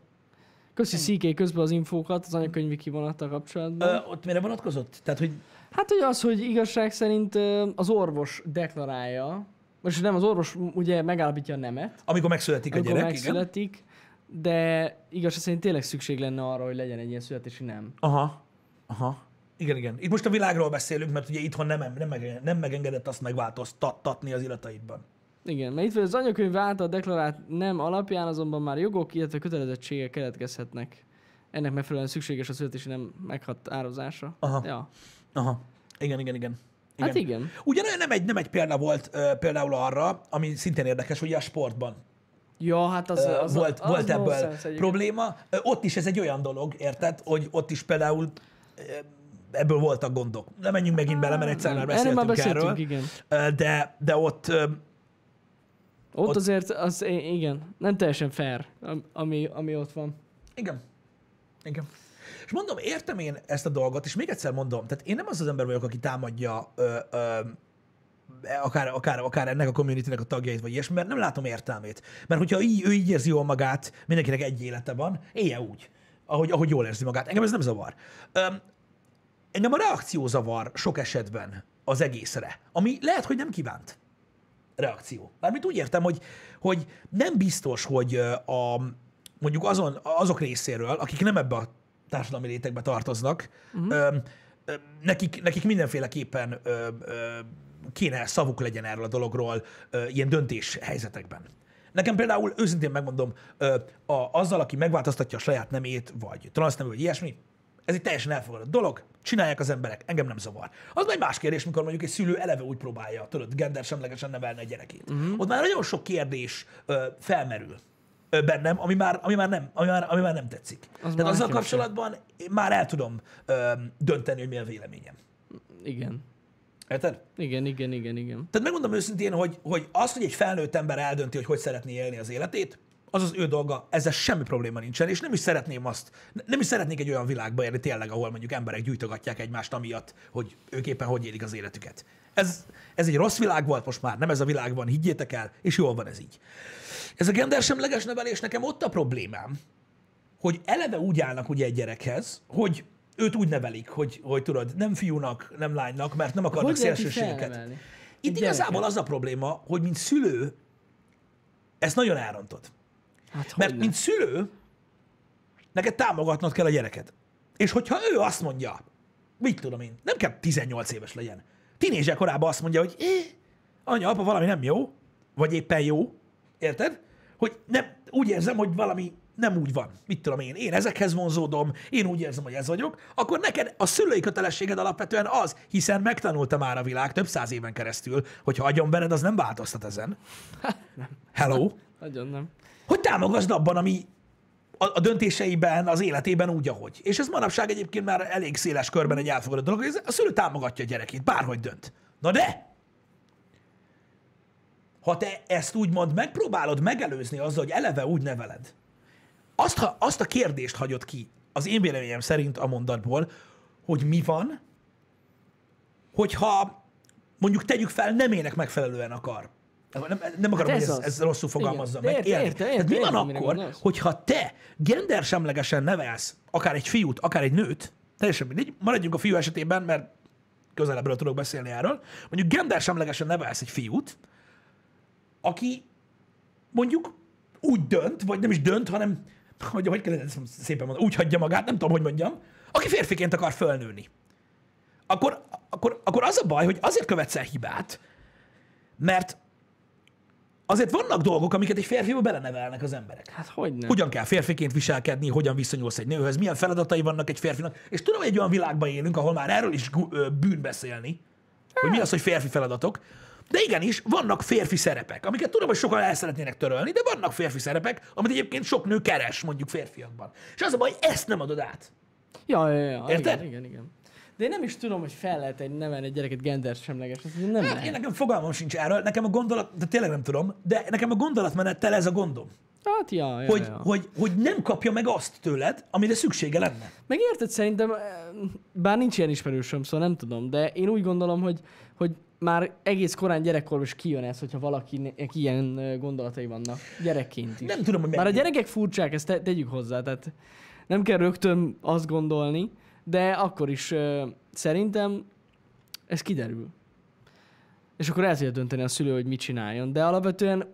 Köszi CK közben az infókat az anyakönyvi kivonattal kapcsolatban.
Ö, ott mire vonatkozott? Tehát, hogy
Hát, hogy az, hogy igazság szerint az orvos deklarálja, most nem az orvos ugye megállapítja a nemet,
amikor megszületik a
amikor
gyerek, igen.
megszületik, de igazság szerint tényleg szükség lenne arra, hogy legyen egy ilyen születési nem.
Aha, aha. Igen, igen. Itt most a világról beszélünk, mert ugye itthon nem, nem, nem megengedett azt megváltoztatni az irataidban.
Igen, mert itt van az anyakönyv által deklarált nem alapján azonban már jogok, illetve kötelezettségek keletkezhetnek. Ennek megfelelően szükséges a születési nem meghatározása.
Aha.
Ja.
Aha. Igen, igen, igen. igen.
Hát igen.
Ugyanolyan nem egy, nem egy példa volt ö, például arra, ami szintén érdekes, hogy a sportban
Ja, hát az, az,
volt,
az
volt ebből
nonsense egyébként.
probléma. Ott is ez egy olyan dolog, érted, hogy ott is például ö, ebből voltak gondok. Nem menjünk megint bele, mert egyszer már
Nem, erről már
beszéltünk
beszéltünk,
erről.
igen.
De, de ott
Ott,
Ott-
azért, az, igen, nem teljesen fair, am- ami, ami ott van.
Igen. Igen. És mondom, értem én ezt a dolgot, és még egyszer mondom, tehát én nem az az ember vagyok, aki támadja ö, ö, akár, akár, akár ennek a communitynek a tagjait, vagy ilyesmi, mert nem látom értelmét. Mert hogyha így, ő így érzi jól magát, mindenkinek egy élete van, élje úgy, ahogy, ahogy jól érzi magát. Engem ez nem zavar. Öm, engem a reakció zavar sok esetben az egészre, ami lehet, hogy nem kívánt reakció. Mármint úgy értem, hogy, hogy nem biztos, hogy a, mondjuk azon, azok részéről, akik nem ebbe a társadalmi rétegbe tartoznak, uh-huh. ö, ö, nekik, nekik mindenféleképpen ö, ö, kéne szavuk legyen erről a dologról ö, ilyen döntés helyzetekben. Nekem például őszintén megmondom, ö, a, azzal, aki megváltoztatja a saját nemét, vagy transznemű, vagy ilyesmi, ez egy teljesen elfogadott dolog, csinálják az emberek, engem nem zavar. Az nagy más kérdés, mikor mondjuk egy szülő eleve úgy próbálja, tudod, gendersemlegesen nevelni a gyerekét. Uh-huh. Ott már nagyon sok kérdés ö, felmerül ö, bennem, ami már, ami már, nem, ami már, ami már nem tetszik. Az Tehát azzal kapcsolatban én már el tudom ö, dönteni, hogy mi a véleményem.
Igen.
Érted?
Igen, igen, igen, igen.
Tehát megmondom őszintén, hogy, hogy az, hogy egy felnőtt ember eldönti, hogy hogy szeretné élni az életét, az az ő dolga, ezzel semmi probléma nincsen, és nem is szeretném azt, nem is szeretnék egy olyan világba élni tényleg, ahol mondjuk emberek gyújtogatják egymást amiatt, hogy ők éppen hogy élik az életüket. Ez, ez egy rossz világ volt most már, nem ez a világ van, higgyétek el, és jól van ez így. Ez a gendersemleges nevelés nekem ott a problémám, hogy eleve úgy állnak ugye egy gyerekhez, hogy őt úgy nevelik, hogy, hogy tudod, nem fiúnak, nem lánynak, mert nem akarnak
Hogy
szélsőségeket. Itt igazából az a probléma, hogy mint szülő, ezt nagyon elrontod.
Hát
Mert mint szülő, neked támogatnod kell a gyereket. És hogyha ő azt mondja, mit tudom én, nem kell 18 éves legyen. Tínézser korában azt mondja, hogy eh, anya, apa, valami nem jó, vagy éppen jó, érted? Hogy nem, úgy érzem, hogy valami nem úgy van. Mit tudom én, én ezekhez vonzódom, én úgy érzem, hogy ez vagyok, akkor neked a szülői kötelességed alapvetően az, hiszen megtanulta már a világ több száz éven keresztül, hogy ha agyon benned, az nem változtat ezen. Hello?
Nagyon nem.
Hogy támogasd abban, ami a, a döntéseiben, az életében úgy, ahogy. És ez manapság egyébként már elég széles körben egy elfogadott dolog, hogy a szülő támogatja a gyerekét, bárhogy dönt. Na de, ha te ezt úgymond megpróbálod megelőzni azzal, hogy eleve úgy neveled, azt, ha, azt a kérdést hagyod ki, az én véleményem szerint a mondatból, hogy mi van, hogyha mondjuk tegyük fel, nem ének megfelelően akar. Nem, nem akarom,
Hát
hogy
ez
ez, ez rosszul fogalmazza
Igen.
meg.
Érte, érte,
Tehát mi
érte,
van
mire
akkor, hogyha te gendersemlegesen nevelsz akár egy fiút, akár egy nőt, teljesen mindegy, maradjunk a fiú esetében, mert közelebbről tudok beszélni erről, mondjuk gendersemlegesen nevelsz egy fiút, aki mondjuk úgy dönt, vagy nem is dönt, hanem, hogy, hogy kell ezt szépen mondani, úgy hagyja magát, nem tudom, hogy mondjam, aki férfiként akar fölnőni. Akkor, akkor, akkor az a baj, hogy azért követsz el hibát, mert azért vannak dolgok, amiket egy férfiba belenevelnek az emberek.
Hát hogy nem?
Hogyan kell férfiként viselkedni, hogyan viszonyulsz egy nőhöz, milyen feladatai vannak egy férfinak. És tudom, hogy egy olyan világban élünk, ahol már erről is bűn beszélni, hogy mi az, hogy férfi feladatok. De igenis, vannak férfi szerepek, amiket tudom, hogy sokan el szeretnének törölni, de vannak férfi szerepek, amit egyébként sok nő keres, mondjuk férfiakban. És az a baj, ezt nem adod át.
Ja, ja, ja.
Érted?
Igen, igen, igen. De én nem is tudom, hogy fel lehet egy nevelni egy gyereket gender semleges. Ez nem
Hát, én nekem fogalmam sincs erről, nekem a gondolat, de tényleg nem tudom, de nekem a gondolatmenettel ez a gondom,
Hát, ja, ja,
hogy,
ja.
hogy, hogy nem kapja meg azt tőled, amire szüksége lenne.
Meg érted, szerintem, eh, bár nincs ilyen ismerősöm, szóval nem tudom, de én úgy gondolom, hogy, hogy már egész korán gyerekkorban is kijön ez, hogyha valakinek ilyen eh, gondolatai vannak. Gyerekként is.
Nem tudom, hogy
Már a gyerekek furcsák, ezt te, tegyük hozzá, tehát nem kell rögtön azt gondolni, de akkor is uh, szerintem ez kiderül. És akkor el tudja dönteni a szülő, hogy mit csináljon. De alapvetően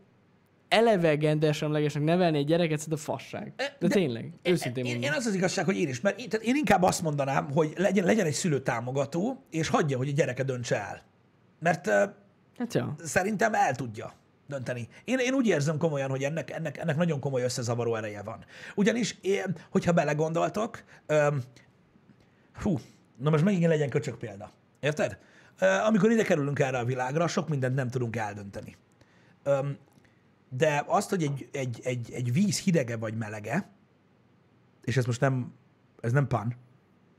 eleve gendersemlegesnek nevelni egy gyereket, szerintem fasság. De, de tényleg, őszintén
én,
mondom.
én az az igazság, hogy én is, mert én, tehát én inkább azt mondanám, hogy legyen, legyen egy szülő támogató, és hagyja, hogy a gyereke döntse el. Mert
Hát ja.
szerintem el tudja dönteni. Én, én úgy érzem komolyan, hogy ennek, ennek, ennek nagyon komoly összezavaró ereje van. Ugyanis, én, hogyha belegondoltok, um, hú, na most megint legyen köcsök példa. Érted? Amikor ide kerülünk erre a világra, sok mindent nem tudunk eldönteni. De azt, hogy egy, egy, egy, egy víz hidege vagy melege, és ez most nem, ez nem pan,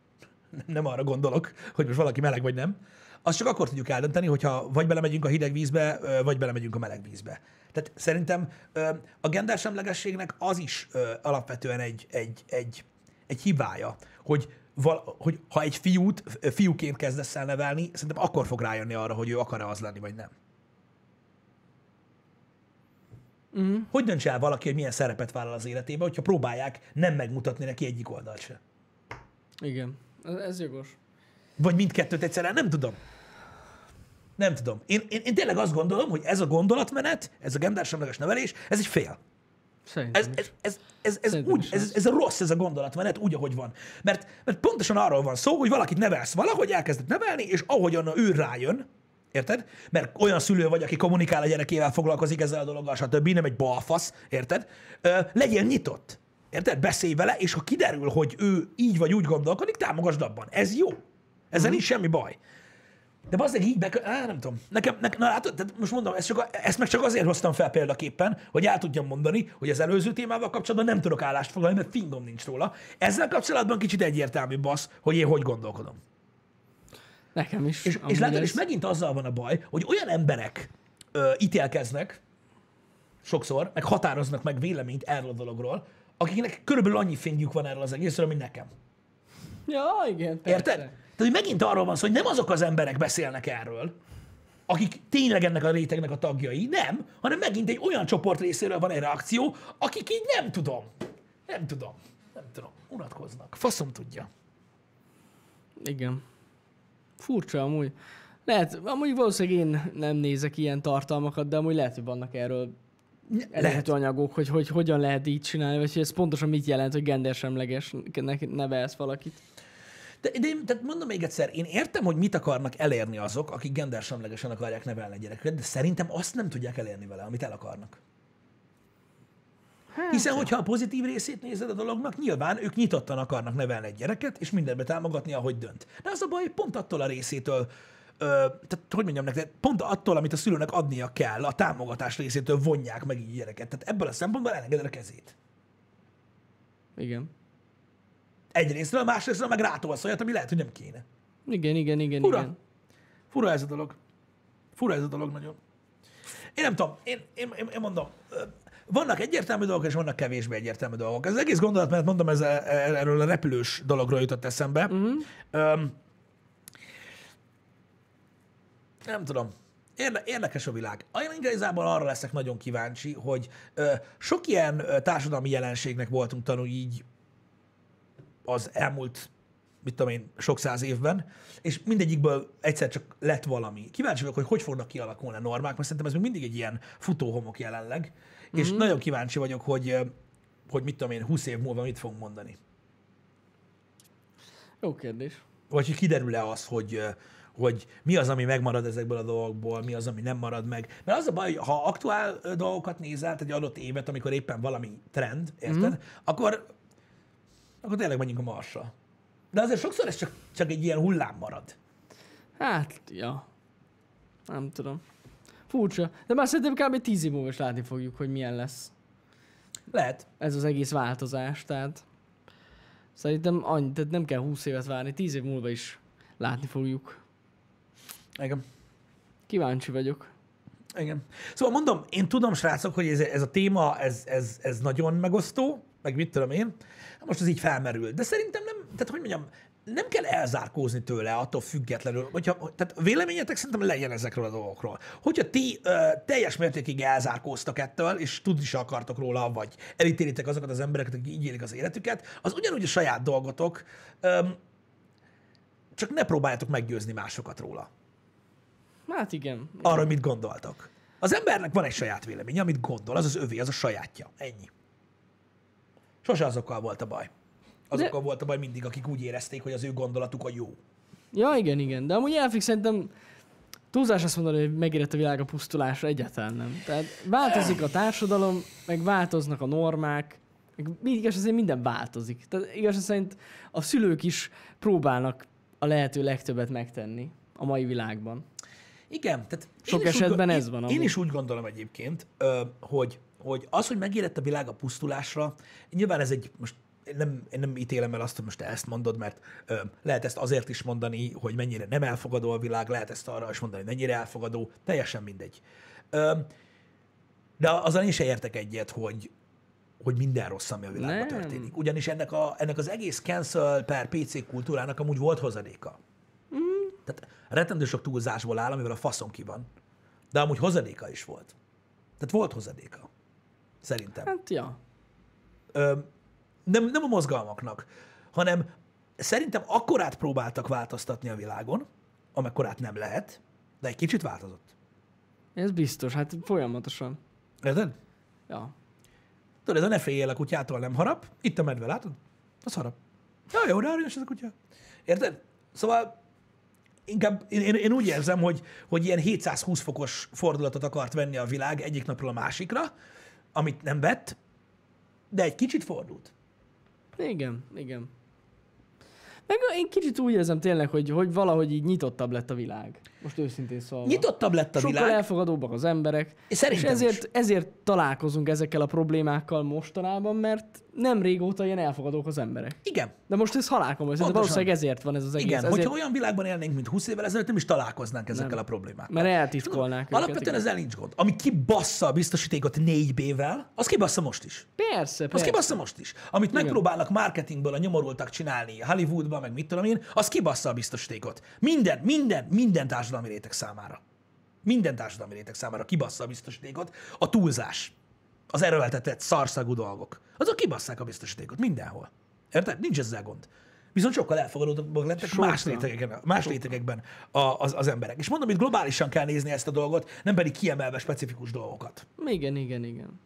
nem arra gondolok, hogy most valaki meleg vagy nem, azt csak akkor tudjuk eldönteni, hogyha vagy belemegyünk a hideg vízbe, vagy belemegyünk a meleg vízbe. Tehát szerintem a gendersemlegességnek az is alapvetően egy, egy, egy, egy hibája, hogy, val, hogy ha egy fiút fiúként kezdesz el nevelni, szerintem akkor fog rájönni arra, hogy ő akar-e az lenni, vagy nem.
Uh-huh.
Hogy döntse el valaki, hogy milyen szerepet vállal az életébe, hogyha próbálják nem megmutatni neki egyik oldalt se?
Igen. Ez, ez jogos.
Vagy mindkettőt egyszerűen, nem tudom. Nem tudom. Én, én, én tényleg azt gondolom, hogy ez a gondolatmenet, ez a gendersemleges nevelés, ez egy fél. Ez, ez, ez, ez, ez, úgy, ez, ez a rossz, ez a gondolatmenet, úgy, ahogy van. Mert, mert pontosan arról van szó, hogy valakit nevelsz valahogy, elkezded nevelni, és ahogyan ő rájön, érted? Mert olyan szülő vagy, aki kommunikál a gyerekével, foglalkozik ezzel a dologgal, stb. Nem egy balfasz, érted? Ö, legyél nyitott. Érted? Beszélj vele, és ha kiderül, hogy ő így vagy úgy gondolkodik, támogasd abban. Ez jó. Ezzel nincs semmi baj. De bazdeg így be... Á, nem tudom. Nekem, nekem na, tehát most mondom, ezt, csak, ezt meg csak azért hoztam fel példaképpen, hogy el tudjam mondani, hogy az előző témával kapcsolatban nem tudok állást foglalni, mert fingom nincs róla. Ezzel kapcsolatban kicsit egyértelmű basz, hogy én hogy gondolkodom.
Nekem is.
És, és látod,
ez-
és megint azzal van a baj, hogy olyan emberek ö, ítélkeznek sokszor, meg határoznak meg véleményt erről a dologról, akiknek körülbelül annyi fényük van erről az egészről, mint nekem.
Ja, igen, persze.
Érted? Tehát, hogy megint arról van szó, hogy nem azok az emberek beszélnek erről, akik tényleg ennek a rétegnek a tagjai, nem, hanem megint egy olyan csoport részéről van egy reakció, akik így nem tudom. Nem tudom. Nem tudom. Unatkoznak. Faszom tudja.
Igen. Furcsa amúgy. Lehet, amúgy valószínűleg én nem nézek ilyen tartalmakat, de amúgy lehet, hogy vannak erről
Lehet.
elérhető anyagok, hogy, hogy hogyan lehet így csinálni, vagy hogy ez pontosan mit jelent, hogy gendersemleges nevelsz valakit.
De, de én, tehát mondom még egyszer, én értem, hogy mit akarnak elérni azok, akik gendersemlegesen akarják nevelni a gyerekeket, de szerintem azt nem tudják elérni vele, amit el akarnak.
Hát,
Hiszen, hogyha a pozitív részét nézed a dolognak, nyilván ők nyitottan akarnak nevelni egy gyereket, és mindenbe támogatni, ahogy dönt. De az a baj, hogy pont attól a részétől, ö, tehát hogy mondjam neked, pont attól, amit a szülőnek adnia kell, a támogatás részétől vonják meg így a gyereket. Tehát ebből a szempontból elengeded a kezét.
Igen.
Egyrésztről, másrésztről meg rátolsz olyat, ami lehet, hogy nem kéne.
Igen, igen, igen,
Fura.
igen.
Fura ez a dolog. Fura ez a dolog nagyon. Én nem tudom, én, én, én, én mondom, vannak egyértelmű dolgok, és vannak kevésbé egyértelmű dolgok. Ez az egész gondolat, mert mondom, ez a, erről a repülős dologról jutott eszembe. Uh-huh. Öm, nem tudom. Érde, érdekes a világ. Én igazából arra leszek nagyon kíváncsi, hogy ö, sok ilyen ö, társadalmi jelenségnek voltunk tanulni így az elmúlt, mit tudom én, sok száz évben, és mindegyikből egyszer csak lett valami. Kíváncsi vagyok, hogy hogy fognak kialakulni a normák, mert szerintem ez még mindig egy ilyen futóhomok jelenleg, és nagyon kíváncsi vagyok, hogy, hogy mit tudom én, 20 év múlva mit fogunk mondani.
Jó kérdés.
Vagy hogy kiderül-e az, hogy, hogy mi az, ami megmarad ezekből a dolgokból, mi az, ami nem marad meg. Mert az a baj, hogy ha aktuál dolgokat nézel, egy adott évet, amikor éppen valami trend, érted, mm. akkor, akkor tényleg menjünk a marsra. De azért sokszor ez csak, csak egy ilyen hullám marad.
Hát, ja. Nem tudom. Furcsa. De már szerintem kb. 10 év múlva is látni fogjuk, hogy milyen lesz
Lehet.
ez az egész változás. Tehát szerintem annyi, tehát nem kell 20 évet várni, 10 év múlva is látni fogjuk.
Igen.
Kíváncsi vagyok.
Igen. Szóval mondom, én tudom, srácok, hogy ez, ez a téma, ez, ez, ez nagyon megosztó, meg mit tudom én. Most ez így felmerül. De szerintem nem, tehát hogy mondjam, nem kell elzárkózni tőle attól függetlenül, hogyha, tehát véleményetek szerintem legyen ezekről a dolgokról. Hogyha ti ö, teljes mértékig elzárkóztak ettől, és tudni se akartok róla, vagy elítélitek azokat az embereket, akik így élik az életüket, az ugyanúgy a saját dolgotok, ö, csak ne próbáljátok meggyőzni másokat róla.
Hát igen.
Arra, mit gondoltok. Az embernek van egy saját véleménye, amit gondol, az az övé, az a sajátja. Ennyi. Sose azokkal volt a baj. Azokkal volt a baj mindig, akik úgy érezték, hogy az ő gondolatuk a jó.
Ja, igen, igen. De amúgy elfik szerintem túlzás azt mondani, hogy megérett a világ a pusztulásra, egyáltalán nem. Tehát változik a társadalom, meg változnak a normák, meg igaz, azért minden változik. Tehát igaz szerint a szülők is próbálnak a lehető legtöbbet megtenni a mai világban.
Igen, tehát
Sok
úgy
esetben
go-
ez van
Én, én is úgy gondolom egyébként, hogy, hogy az, hogy megérett a világ a pusztulásra, nyilván ez egy, most nem, én nem ítélem el azt, hogy most te ezt mondod, mert ö, lehet ezt azért is mondani, hogy mennyire nem elfogadó a világ, lehet ezt arra is mondani, hogy mennyire elfogadó, teljesen mindegy. Ö, de azzal én se értek egyet, hogy, hogy minden rossz, ami a világban
Nem.
történik. Ugyanis ennek, a, ennek az egész cancel per PC kultúrának amúgy volt hozadéka. Tehát rettentő sok túlzásból áll, amivel a faszon ki van. De amúgy hozadéka is volt. Tehát volt hozadéka. Szerintem.
Hát, ja.
Ö, nem, nem a mozgalmaknak, hanem szerintem akkorát próbáltak változtatni a világon, amekkorát nem lehet, de egy kicsit változott.
Ez biztos, hát folyamatosan.
Érted?
Ja.
Tudod, ez a ne féljél a kutyától nem harap, itt a medve, látod? Az harap. Ja, jó, de aranyos ez a kutya. Érted? Szóval inkább én, én, úgy érzem, hogy, hogy ilyen 720 fokos fordulatot akart venni a világ egyik napról a másikra, amit nem vett, de egy kicsit fordult.
Igen, igen. Meg én kicsit úgy érzem tényleg, hogy, hogy valahogy így nyitottabb lett a világ. Most őszintén szólva.
Nyitottabb lett a
Sokkal
világ.
elfogadóbbak az emberek.
Szerintem
és ezért,
is.
ezért találkozunk ezekkel a problémákkal mostanában, mert nem régóta ilyen elfogadók az emberek.
Igen.
De most ez szerintem
Pontosan.
valószínűleg ezért van ez az egész.
Igen,
ezért,
hogyha olyan világban élnénk, mint 20 évvel ezelőtt, nem is találkoznánk ezekkel
Nem.
a problémákkal.
Mert eltitkolnák őket.
Alapvetően
igen.
ezzel nincs gond. Ami kibassza a biztosítékot 4B-vel, az kibassza most is.
Persze,
Az
persze.
kibassza most is. Amit megpróbálnak marketingből a nyomorultak csinálni Hollywoodban, meg mit tudom én, az kibassza a biztosítékot. Minden, minden, minden társadalmi réteg számára. Minden társadalmi réteg számára kibassza a biztosítékot. A túlzás, az erőltetett szarszagú dolgok, azok kibasszák a biztosítékot mindenhol. Érted? Nincs ezzel gond. viszont sokkal elfogadóbbak lettek
Sokkal.
más rétegeken, más rétegekben a, az, az emberek. És mondom, itt globálisan kell nézni ezt a dolgot, nem pedig kiemelve specifikus dolgokat.
Igen, igen, igen.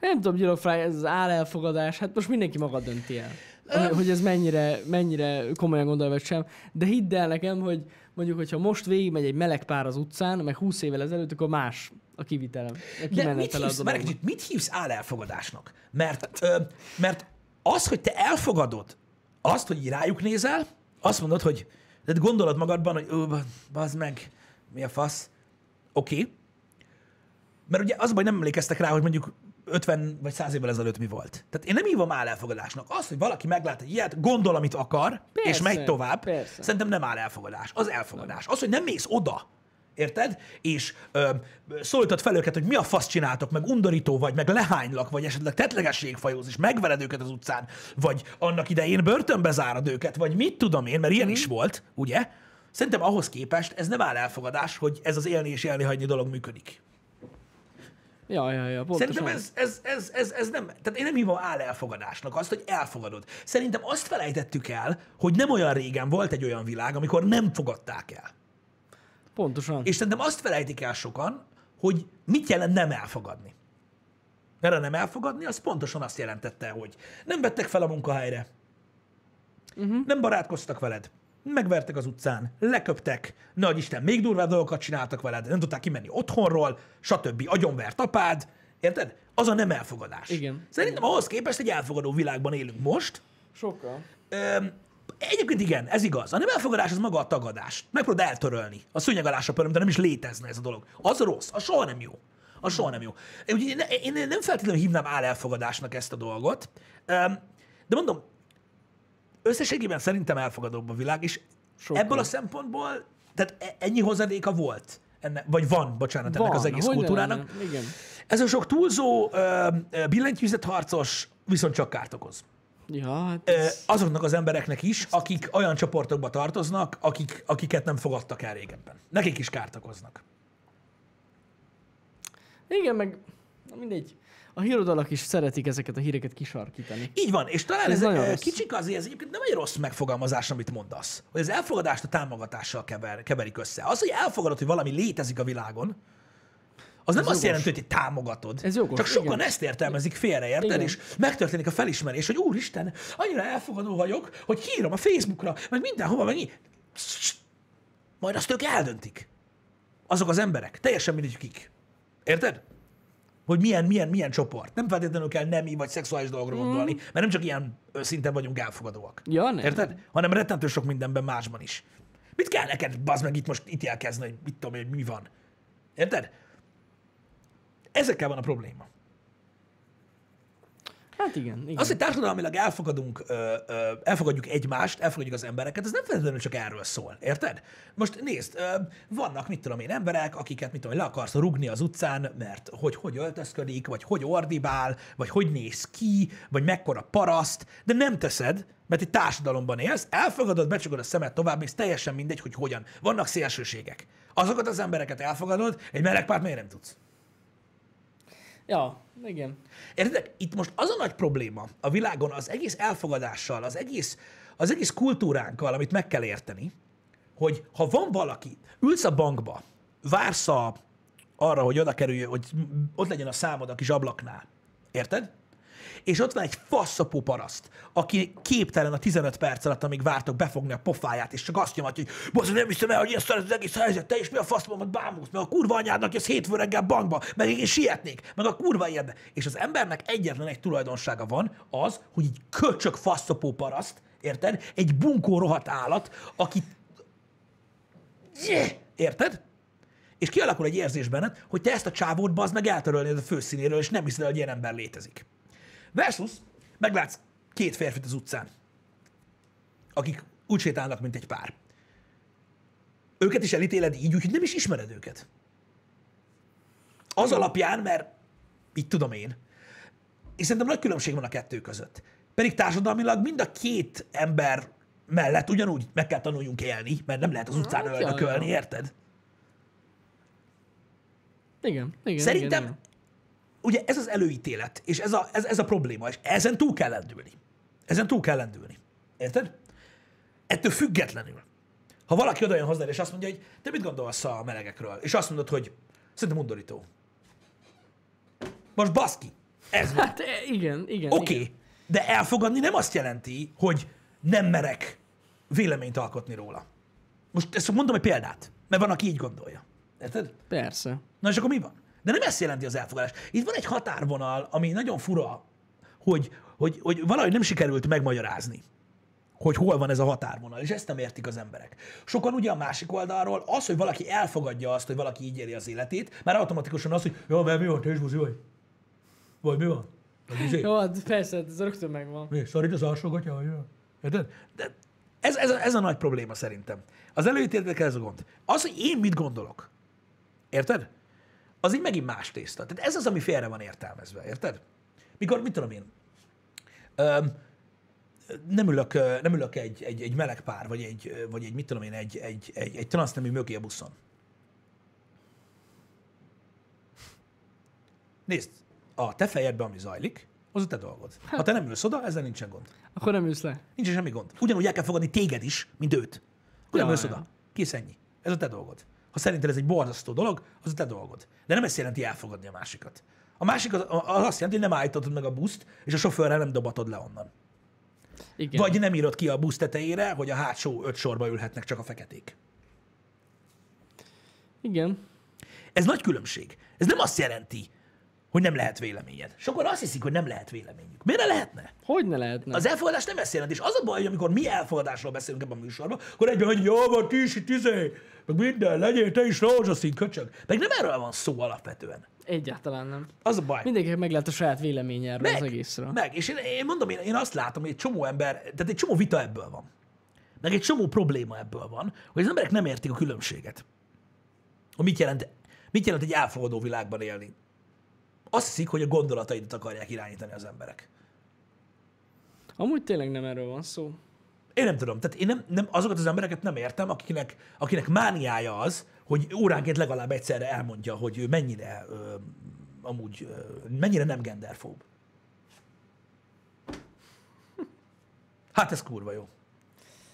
Nem tudom, Gyurok Fry, ez az állelfogadás, hát most mindenki maga dönti el. Hogy, hogy ez mennyire, mennyire komolyan gondolja, vagy sem. De hidd el nekem, hogy mondjuk, hogyha most végigmegy egy meleg pár az utcán, meg 20 évvel ezelőtt, akkor más a kivitelem. A
De mit hívsz,
dolognak.
kicsit, mit hívsz állelfogadásnak? Mert, ö, mert az, hogy te elfogadod azt, hogy rájuk nézel, azt mondod, hogy de gondolod magadban, hogy ó, bazd meg, mi a fasz. Oké. Okay. Mert ugye az baj, nem emlékeztek rá, hogy mondjuk 50 vagy 100 évvel ezelőtt mi volt. Tehát én nem hívom állelfogadásnak. Az, hogy valaki meglát egy ilyet, gondol, amit akar, Persze, és megy tovább,
persze.
szerintem nem áll elfogadás. Az elfogadás. Az, hogy nem mész oda, érted? És ö, szólítod fel őket, hogy mi a fasz csináltok, meg undorító vagy, meg lehánylak, vagy esetleg tetlegességfajóz, és megvered őket az utcán, vagy annak idején börtönbe zárad őket, vagy mit tudom én, mert ilyen is volt, ugye? Szerintem ahhoz képest ez nem áll elfogadás, hogy ez az élni és élni hagyni dolog működik.
Ja, ja, ja, pontosan.
Szerintem ez, ez, ez, ez, ez nem, tehát én nem hívom áll elfogadásnak azt, hogy elfogadod. Szerintem azt felejtettük el, hogy nem olyan régen volt egy olyan világ, amikor nem fogadták el.
Pontosan.
És szerintem azt felejtik el sokan, hogy mit jelent nem elfogadni. Mert a nem elfogadni, az pontosan azt jelentette, hogy nem vettek fel a munkahelyre, uh-huh. nem barátkoztak veled, megvertek az utcán, leköptek, nagy Isten, még durvább dolgokat csináltak veled, nem tudták kimenni otthonról, stb. Agyonvert apád, érted? Az a nem elfogadás.
Igen.
Szerintem ahhoz képest egy elfogadó világban élünk most,
Sokkal.
Öm, egyébként igen, ez igaz. A nem elfogadás az maga a tagadás. Megpróbálod eltörölni. A szőnyeg alá söpöröm, de nem is létezne ez a dolog. Az rossz, az soha nem jó. Az soha nem jó. Én, én, nem feltétlenül hívnám állelfogadásnak ezt a dolgot, de mondom, összességében szerintem elfogadóbb a világ, és
Sokkal.
ebből a szempontból, tehát e- ennyi hozadéka volt, ennek, vagy van, bocsánat, ennek az egész kultúrának.
lenne? Igen.
Ez a sok túlzó billentyűzet harcos viszont csak kárt okoz.
Ja, hát ez...
azoknak az embereknek is, akik olyan csoportokba tartoznak, akik, akiket nem fogadtak el régebben. Nekik is kárt okoznak.
Igen, meg mindegy. A hírodalak is szeretik ezeket a híreket kisarkítani.
Így van, és talán ez,
Ez
ez
rossz.
kicsik azért, ez egyébként nem egy rossz megfogalmazás, amit mondasz. Hogy az elfogadást a támogatással kever, keverik össze. Az, hogy elfogadod, hogy valami létezik a világon, az nem azt
jogos.
jelenti, hogy te támogatod.
Ez jogos,
Csak sokan
igen.
ezt értelmezik félre, érted?
Igen.
És megtörténik a felismerés, hogy úristen, annyira elfogadó vagyok, hogy hírom a Facebookra, meg mindenhova, meg így. Majd azt ők eldöntik. Azok az emberek. Teljesen mindegy, kik. Érted? Hogy milyen, milyen, milyen csoport. Nem feltétlenül kell nemi vagy szexuális dolgokra gondolni, mert nem csak ilyen szinten vagyunk elfogadóak.
Ja, nem.
Érted? Hanem rettentő sok mindenben másban is. Mit kell neked, bazd meg itt most ítélkezni, hogy mit tudom hogy mi van? Érted? Ezekkel van a probléma.
Hát igen, igen.
Az, hogy társadalmilag elfogadunk, ö, ö, elfogadjuk egymást, elfogadjuk az embereket, ez nem feltétlenül csak erről szól, érted? Most nézd, ö, vannak, mit tudom én, emberek, akiket, mit tudom én, le akarsz rugni az utcán, mert hogy hogy öltözködik, vagy hogy ordibál, vagy hogy néz ki, vagy mekkora paraszt, de nem teszed, mert egy társadalomban élsz, elfogadod, becsukod a szemed tovább, és teljesen mindegy, hogy hogyan. Vannak szélsőségek. Azokat az embereket elfogadod, egy melegpárt miért nem tudsz?
Ja, igen.
Érted? Itt most az a nagy probléma a világon az egész elfogadással, az egész, az egész kultúránkkal, amit meg kell érteni, hogy ha van valaki, ülsz a bankba, vársz a, arra, hogy oda kerülj, hogy ott legyen a számod a kis ablaknál. Érted? És ott van egy faszapó paraszt, aki képtelen a 15 perc alatt, amíg vártok befogni a pofáját, és csak azt nyomatja, hogy bosz, nem hiszem el, hogy ilyen szar az egész helyzet, te is mi a faszomat bámulsz, meg a kurva anyádnak jössz hétfő reggel bankba, meg én sietnék, meg a kurva érde. És az embernek egyetlen egy tulajdonsága van, az, hogy egy köcsök faszapó paraszt, érted? Egy bunkó rohadt állat, aki... Yeah! Érted? És kialakul egy érzés benned, hogy te ezt a csávót bazd meg eltörölnéd a főszínéről, és nem hiszed, hogy ilyen ember létezik. Versus meglátsz két férfit az utcán, akik úgy sétálnak, mint egy pár. Őket is elítéled így, úgyhogy nem is ismered őket. Az alapján, mert így tudom én. És szerintem nagy különbség van a kettő között. Pedig társadalmilag mind a két ember mellett ugyanúgy meg kell tanuljunk élni, mert nem lehet az utcán
Hát,
öldökölni, érted?
Igen, igen.
Szerintem,
igen.
Ugye ez az előítélet, és ez a, ez, ez a probléma, és ezen túl kell lendülni. Ezen túl kell lendülni. Érted? Ettől függetlenül, ha valaki oda jön hozzád, és azt mondja, hogy te mit gondolsz a melegekről? És azt mondod, hogy szerintem undorító. Most baszki. Ez van.
Hát e, igen, igen.
Oké, okay, de elfogadni nem azt jelenti, hogy nem merek véleményt alkotni róla. Most ezt mondom egy példát, mert van, aki így gondolja. Érted?
Persze.
Na és akkor mi van? De nem ezt jelenti az elfogadás. Itt van egy határvonal, ami nagyon fura, hogy, hogy, hogy valahogy nem sikerült megmagyarázni, hogy hol van ez a határvonal, és ezt nem értik az emberek. Sokan ugye a másik oldalról az, hogy valaki elfogadja azt, hogy valaki így éli az életét, már automatikusan az, hogy jó, mert mi van, te is buzi vagy? Vagy mi van? Vagy?
Jó, hát persze, ez rögtön megvan.
Mi? Szorít az alsógatja, vagy mi van? Érted? De ez, ez, a, ez a nagy probléma szerintem. Az előítéletekkel ez a gond. Az, hogy én mit gondolok, érted? Az így megint más tészta. Tehát ez az, ami félre van értelmezve, érted? Mikor, mit tudom én, öm, nem ülök, nem ülök egy, egy, egy meleg pár, vagy egy, vagy egy, mit tudom én, egy, egy, egy, egy transznemű mögé a buszon. Nézd, a te fejedben, ami zajlik, az a te dolgod. Ha te nem ülsz oda, ezzel nincsen gond.
Akkor nem ülsz le.
Nincs semmi gond. Ugyanúgy el kell fogadni téged is, mint őt. Akkor nem
Ja,
ülsz
ja.
oda. Kész ennyi. Ez a te dolgod. Ha szerinted ez egy borzasztó dolog, az a te dolgod. De nem ezt jelenti elfogadni a másikat. A másik az, az azt jelenti, hogy nem állítod meg a buszt, és a sofőrrel nem dobatod le onnan.
Igen.
Vagy nem írod ki a busz tetejére, hogy a hátsó öt sorba ülhetnek csak a feketék.
Igen.
Ez nagy különbség. Ez nem azt jelenti, hogy nem lehet véleményed. Sokan azt hiszik, hogy nem lehet véleményük. Miért ne lehetne?
Hogy ne lehetne?
Az elfogadás nem ezt jelenti. És az a baj, hogy amikor mi elfogadásról beszélünk ebben a műsorban, akkor egyben, hogy jó, van, ti is itt izé, meg minden, legyél te is rózsaszín köcsög. Meg nem erről van szó alapvetően.
Egyáltalán nem.
Az a baj.
Mindenkinek meg lehet a saját véleménye erről az
meg,
egészről.
meg, és én, én mondom, én, én azt látom, hogy egy csomó ember, tehát egy csomó vita ebből van. Meg egy csomó probléma ebből van, hogy az emberek nem értik a különbséget. Hogy mit jelent, mit jelent egy elfogadó világban élni. Azt hiszik, hogy a gondolataidat akarják irányítani az emberek.
Amúgy tényleg nem erről van szó.
Én nem tudom, tehát én nem, nem, azokat az embereket nem értem, akinek, akinek mániája az, hogy óránként legalább egyszerre elmondja, hogy ő mennyire ö, amúgy, ö, mennyire nem genderfób. Hát ez kurva jó.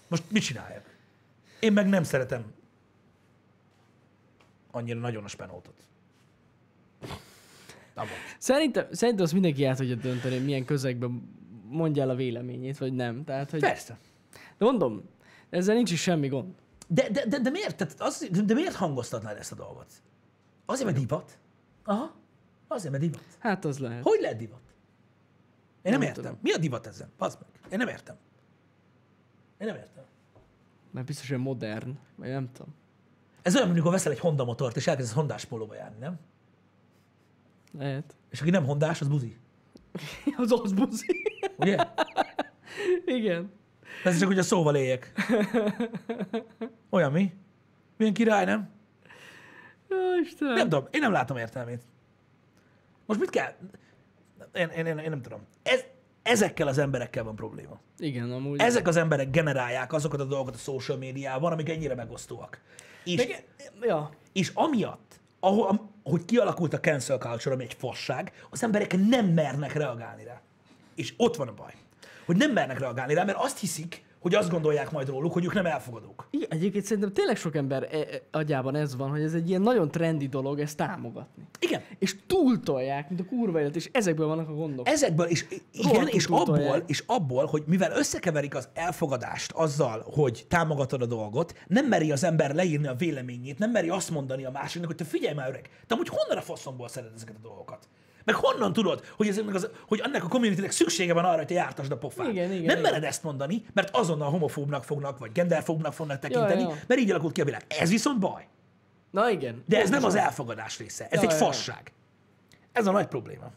Most mit csináljak? Én meg nem szeretem annyira nagyon a spenótot. Amúgy.
Szerintem, szerintem azt mindenki át tudja dönteni, hogy milyen közegben mondja el a véleményét, vagy nem. Tehát, hogy...
Persze.
De mondom, ezzel nincs is semmi gond.
De, de, de, de, miért, tehát az, de, de miért hangoztatnád ezt a dolgot? Azért, mert divat? Aha. Azért, mert divat.
Hát az lehet.
Hogy lehet divat? Én nem,
Nem
értem.
tudom.
Mi a divat ezen? Pazd meg. Én nem értem. Én nem értem.
Mert biztos, hogy modern, vagy nem tudom.
Ez olyan, amikor veszel egy Honda motort, és elkezdesz Hondás pólóba járni, nem?
Lehet.
És aki nem Hondás, az buzi.
az az buzi.
Ugye?
Igen.
Ez csak, hogy a szóval éljek. Olyan mi? Milyen király, nem?
Jó, Istenem.
Nem tudom, én nem látom értelmét. Most mit kell? Én, én, én, én nem tudom. Ez, ezekkel az emberekkel van probléma.
Igen, amúgy.
Ezek az emberek generálják azokat a dolgokat a social médiában, amik ennyire megosztóak. És,
Meg, ja.
és amiatt, ahol, am- hogy kialakult a cancel culture, ami egy fasság, az emberek nem mernek reagálni rá. És ott van a baj. Hogy nem mernek reagálni rá, mert azt hiszik, hogy azt gondolják majd róluk, hogy ők nem elfogadók.
Igen, egyébként szerintem tényleg sok ember e- e- agyában ez van, hogy ez egy ilyen nagyon trendi dolog ezt támogatni.
Igen.
És túltolják, mint a kurva élet, és ezekből vannak a gondok.
Ezekből, és igen,
Rohadtul
és abból, és abból, hogy mivel összekeverik az elfogadást azzal, hogy támogatod a dolgot, nem meri az ember leírni a véleményét, nem meri azt mondani a másiknak, hogy te figyelj már öreg, te amúgy honnan a faszomból szereted ezeket a dolgokat? Meg honnan tudod, hogy, ez, az, hogy annak a communitynek szüksége van arra, hogy te jártasd a pofát?
Igen, igen,
nem
igen.
mered ezt mondani, mert azonnal homofóbnak fognak, vagy genderfóbnak fognak tekinteni,
ja.
mert így alakult ki a világ. Ez viszont baj.
Na igen.
De ez nem az elfogadás része. Ez
Ja,
egy
ja, ja.
fasság. Ez a nagy probléma.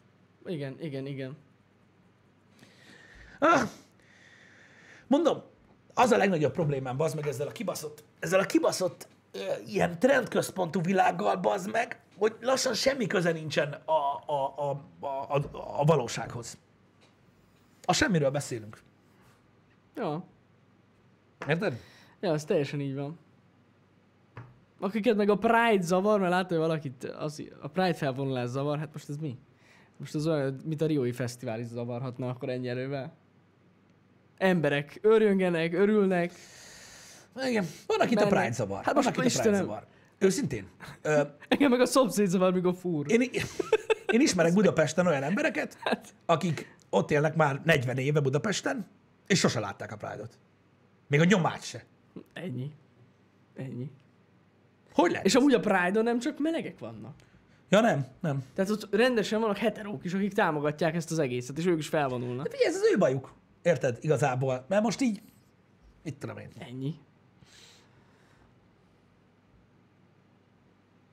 Igen, igen, igen.
Ah, mondom, az a legnagyobb problémám, bazd meg ezzel a kibaszott, ezzel a kibaszott ilyen trendközpontú világgal, bazd meg, hogy lassan semmi köze nincsen a, a, a, a, a, a valósághoz. A semmiről beszélünk.
Ja.
Érted?
Ja, ez teljesen így van. Akiket meg a Pride zavar, mert látod, hogy valakit az, a Pride felvonulás zavar, hát most ez mi? Most az olyan, mint a Riói Fesztivál is zavarhatna akkor ennyi erővel. Emberek örjöngenek, örülnek.
Igen, van, akit a. Pride zavar.
Hát most
van, akit a Pride zavar. Őszintén. Ö,
Engem meg a szomszéd zavar, mikor fúr.
én, én ismerek Budapesten olyan embereket,
Hát.
akik ott élnek már 40 éve Budapesten, és sose látták a Pride-ot. Még a nyomát se.
Ennyi. Ennyi.
Hogy lehet?
És amúgy a Pride-on nem csak melegek vannak.
Ja nem, nem.
Tehát ott rendesen vannak heterók is, akik támogatják ezt az egészet, és ők is felvonulnak.
De figyelj, ez az ő bajuk. Érted? Igazából. Mert most így, mit tudom én.
Ennyi.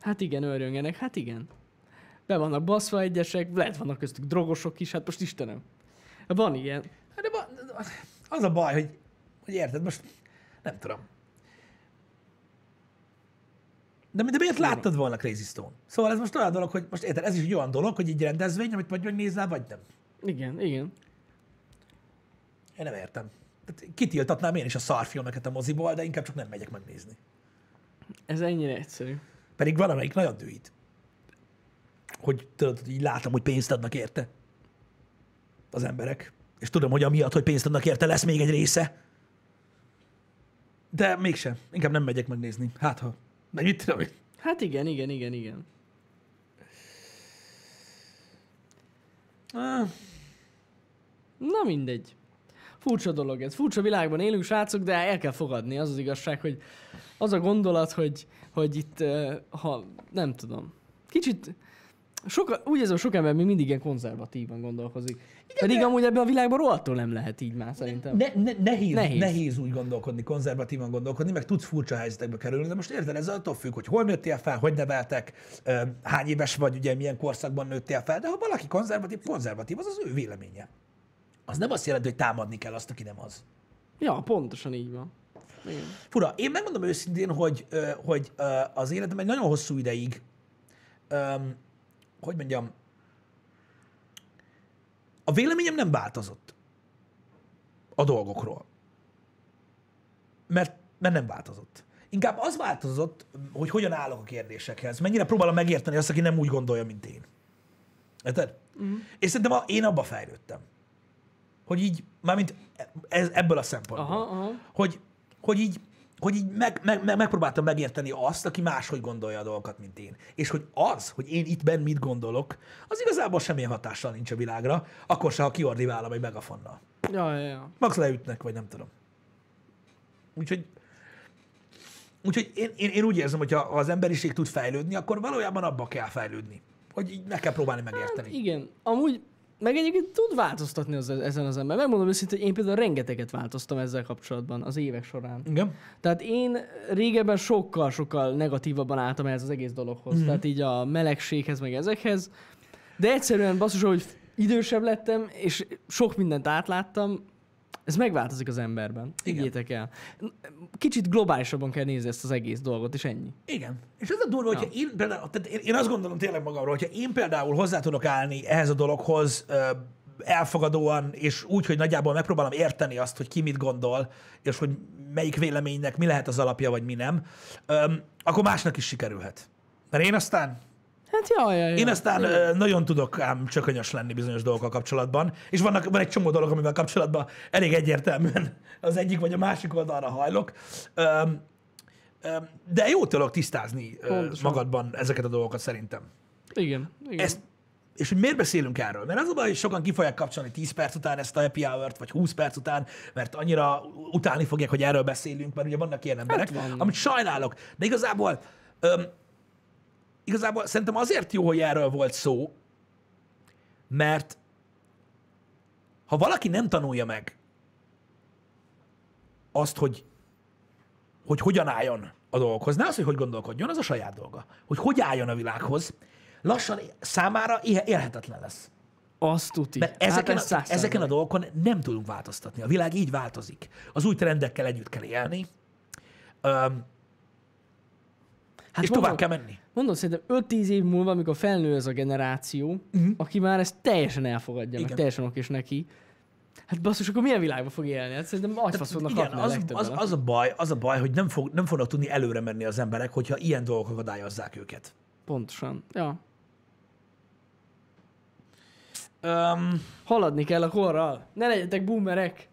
Hát igen, örjöngenek, hát igen. Be vannak baszva egyesek, lehet vannak köztük drogosok is, hát most Istenem. Van ilyen.
Hát De ba- az a baj, hogy, hogy érted, most nem tudom. De, de miért láttad volna Crazy Stone? Szóval ez most olyan dolog, hogy most érted, ez is egy olyan dolog, hogy egy rendezvény, amit vagy megnézel, vagy nem.
Igen, igen.
Én nem értem. Tehát kitiltatnám én is a szarfilmeket a moziból, de inkább csak nem megyek megnézni.
Ez ennyire egyszerű.
Pedig van, amelyik nagyon dühít. Hogy tudod, így látom, hogy pénzt adnak érte az emberek. És tudom, hogy amiatt, hogy pénzt adnak érte, lesz még egy része. De mégsem. Inkább nem megyek megnézni. Hát ha. Meg mit tudom én.
Hát igen, igen, igen, igen.
Ah,
Na mindegy. Furcsa dolog ez. Furcsa világban élünk, srácok, de el kell fogadni. Az az igazság, hogy az a gondolat, hogy, hogy itt, ha nem tudom, kicsit sok, úgy érzem, sok ember még mindig ilyen konzervatívan gondolkozik. Igen, Pedig
de-
amúgy ebben a világban rohadtul nem lehet így már szerintem.
Ne, ne, nehéz,
Nehéz.
nehéz. úgy gondolkodni, konzervatívan gondolkodni, meg tudsz furcsa helyzetekbe kerülni, de most érted, ez attól függ, hogy hol nőttél fel, hogy neveltek, hány éves vagy, ugye milyen korszakban nőttél fel, de ha valaki konzervatív, konzervatív, az az ő véleménye. Az nem azt jelenti, hogy támadni kell azt, aki nem az.
Ja, pontosan így van. Igen.
Fura, én megmondom őszintén, hogy, hogy az életem egy nagyon hosszú ideig, hogy mondjam, a véleményem nem változott a dolgokról. Mert, mert nem változott. Inkább az változott, hogy hogyan állok a kérdésekhez. Mennyire próbálom megérteni azt, aki nem úgy gondolja, mint én. Érted? Mm. És szerintem a, én abba fejlődtem. Hogy így, mármint ez, ebből a szempontból
Aha, aha.
hogy, hogy így, hogy így meg, meg, meg, megpróbáltam megérteni azt, aki máshogy gondolja a dolgokat, mint én. És hogy az, hogy én itt benn mit gondolok, az igazából semmilyen hatással nincs a világra, akkor se, ha kiordiválom egy megafonnal.
Ja, ja, ja.
Max leütnek, vagy nem tudom. Úgyhogy, úgyhogy én, én, én úgy érzem, hogy ha az emberiség tud fejlődni, akkor valójában abba kell fejlődni. Hogy így meg kell próbálni megérteni.
Igen, amúgy meg egyébként tud változtatni az, ezen az ember. Megmondom őszintén, hogy én például rengeteget változtam ezzel kapcsolatban az évek során.
Igen.
Tehát én régebben sokkal-sokkal negatívabban álltam ehhez az egész dologhoz.
Mhm.
Mm. Tehát így a melegséghez, meg ezekhez. De egyszerűen basszus, hogy idősebb lettem, és sok mindent átláttam, ez megváltozik az emberben. Higgyétek el. Kicsit globálisabban kell nézni ezt az egész dolgot, és ennyi.
Igen. És ez a durva, hogyha én például, tehát én, én azt gondolom tényleg magamról, hogyha én például hozzá tudok állni ehhez a dologhoz elfogadóan, és úgy, hogy nagyjából megpróbálom érteni azt, hogy ki mit gondol, és hogy melyik véleménynek mi lehet az alapja, vagy mi nem, akkor másnak is sikerülhet. Mert én aztán,
Hát jaj, jaj, jaj.
én aztán ö, nagyon tudok ám csökönyös lenni bizonyos dolgokkal kapcsolatban, és vannak, van egy csomó dolog, amivel kapcsolatban elég egyértelműen az egyik vagy a másik oldalra hajlok. Öm, öm, de jó dolog tisztázni
Pontosan.
magadban ezeket a dolgokat szerintem.
Igen, igen.
Ezt, és hogy miért beszélünk erről? Mert az a baj, hogy sokan ki fogják kapcsolni 10 perc után ezt a happy hour vagy 20 perc után, mert annyira utálni fogják, hogy erről beszélünk, mert ugye vannak ilyen emberek,
vannak.
amit sajnálok. De igazából, öm, igazából szerintem azért jó, hogy erről volt szó, mert ha valaki nem tanulja meg azt, hogy, hogy hogyan álljon a dolgokhoz, ne az, hogy hogy gondolkodjon, az a saját dolga. Hogy hogy álljon a világhoz, lassan számára élhetetlen lesz.
Azt tuti.
Mert ezeken,
hát
a, ezeken a dolgokon nem tudunk változtatni. A világ így változik. Az új trendekkel együtt kell élni, öm,
Hát
és
mondom,
tovább kell menni.
Mondom, szerintem 5-10 év múlva, amikor felnő ez a generáció, uh-huh. aki már ezt teljesen elfogadja, meg.
Igen.
teljesen okés neki, hát basszus, akkor milyen világban fog élni? Hát szerintem agyfasz fognak
Igen,
kapni a
az,
legtöbben.
az, az, a baj, az a baj, hogy nem, fog, nem fognak tudni előre menni az emberek, hogyha ilyen dolgok akadályozzák őket.
Pontosan. Ja.
Um,
Haladni kell a korral. Ne legyetek boomerek.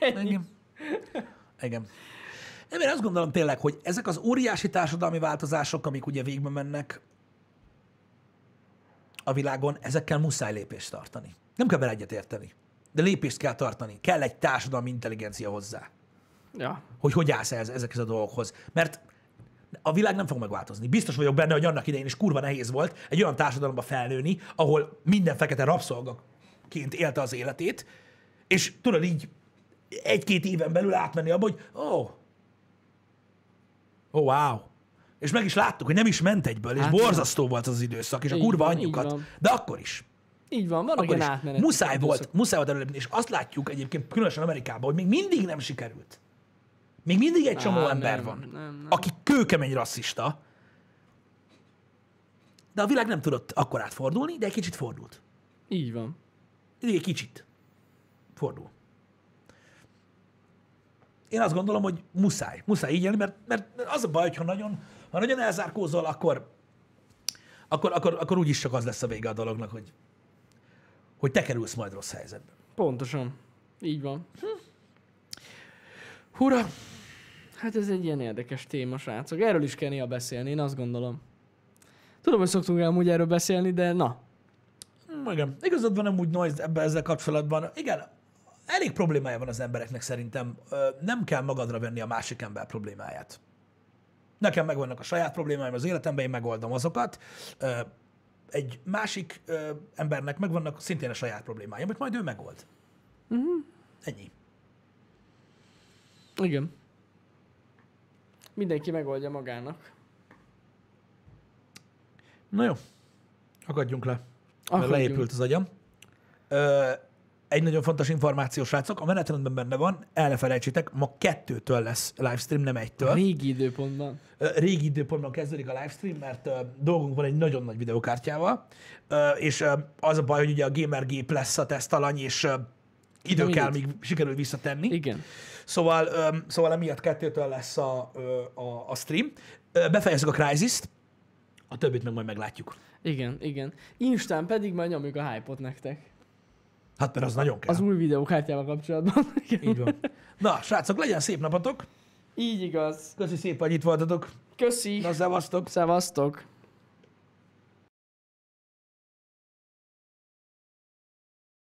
Igen. Igen. Nem, én azt gondolom tényleg, hogy ezek az óriási társadalmi változások, amik ugye végbe mennek a világon, ezekkel muszáj lépést tartani. Nem kell vele egyet érteni, de lépést kell tartani. Kell egy társadalmi intelligencia hozzá,
Ja.
hogy hogy állsz ez, ezekhez a dolgokhoz. Mert a világ nem fog megváltozni. Biztos vagyok benne, hogy annak idején is kurva nehéz volt egy olyan társadalomba felnőni, ahol minden fekete rabszolgaként élte az életét, és tudod így egy-két éven belül átmenni abba, hogy ó, oh, oh, wow. És meg is láttuk, hogy nem is ment egyből, és
Hát,
borzasztó volt az, az időszak, és a
Így
kurva
van,
anyjukat.
van.
De akkor is.
Így van, vannak
Akkor is.
átmenet.
Muszáj volt, muszáj volt előlépni, és azt látjuk egyébként különösen Amerikában, hogy még mindig nem sikerült. Még mindig egy csomó
Á,
ember
nem,
van,
nem, nem.
aki kőkemény rasszista, de a világ nem tudott akkor átfordulni, de egy kicsit fordult.
Így van.
Egy kicsit fordul. Én azt gondolom, hogy muszáj. Muszáj így élni, mert, mert az a baj, hogy ha nagyon, ha nagyon elzárkózol, akkor, akkor, akkor, akkor úgyis csak az lesz a vége a dolognak, hogy, hogy te kerülsz majd rossz helyzetbe.
Pontosan. Így van.
Hurra!
Hát ez egy ilyen érdekes téma, srácok. Erről is kell néha beszélni, én azt gondolom. Tudom, hogy szoktunk amúgy erről beszélni, de na.
Mm, Igen, igazad van amúgy Noise ebben ezzel kapcsolatban. Igen, elég problémája van az embereknek szerintem. Nem kell magadra venni a másik ember problémáját. Nekem megvannak a saját problémáim az életemben, én megoldom azokat. Egy másik embernek megvannak szintén a saját problémája, amit majd ő megold. Uh-huh. Ennyi.
Igen. Mindenki megoldja magának.
Na jó, akadjunk le.
Akadjunk.
leépült az agyam. Ö, egy nagyon fontos információ, srácok, a menetrendben benne van, el ne felejtsétek, ma kettőtől lesz livestream, nem egytől.
Régi időpontban.
Régi időpontban kezdődik a livestream, mert dolgunk van egy nagyon nagy videokártyával, és az a baj, hogy ugye a GamerGép lesz a tesztalany, és idő
mindegy.
kell, míg sikerül visszatenni.
Igen.
Szóval, szóval emiatt kettőtől lesz a, a, a stream. Befejezzük a Crysis-t, a többit meg majd meglátjuk.
Igen, igen. Instán pedig majd nyomjuk a hype-ot nektek.
Hát mert az nagyon kell.
Az új videókártyával kapcsolatban.
Így van. Na, srácok, legyen szép napotok.
Így igaz.
Köszi szépen, hogy itt voltatok.
Köszi.
Na, szevasztok.
Szevasztok.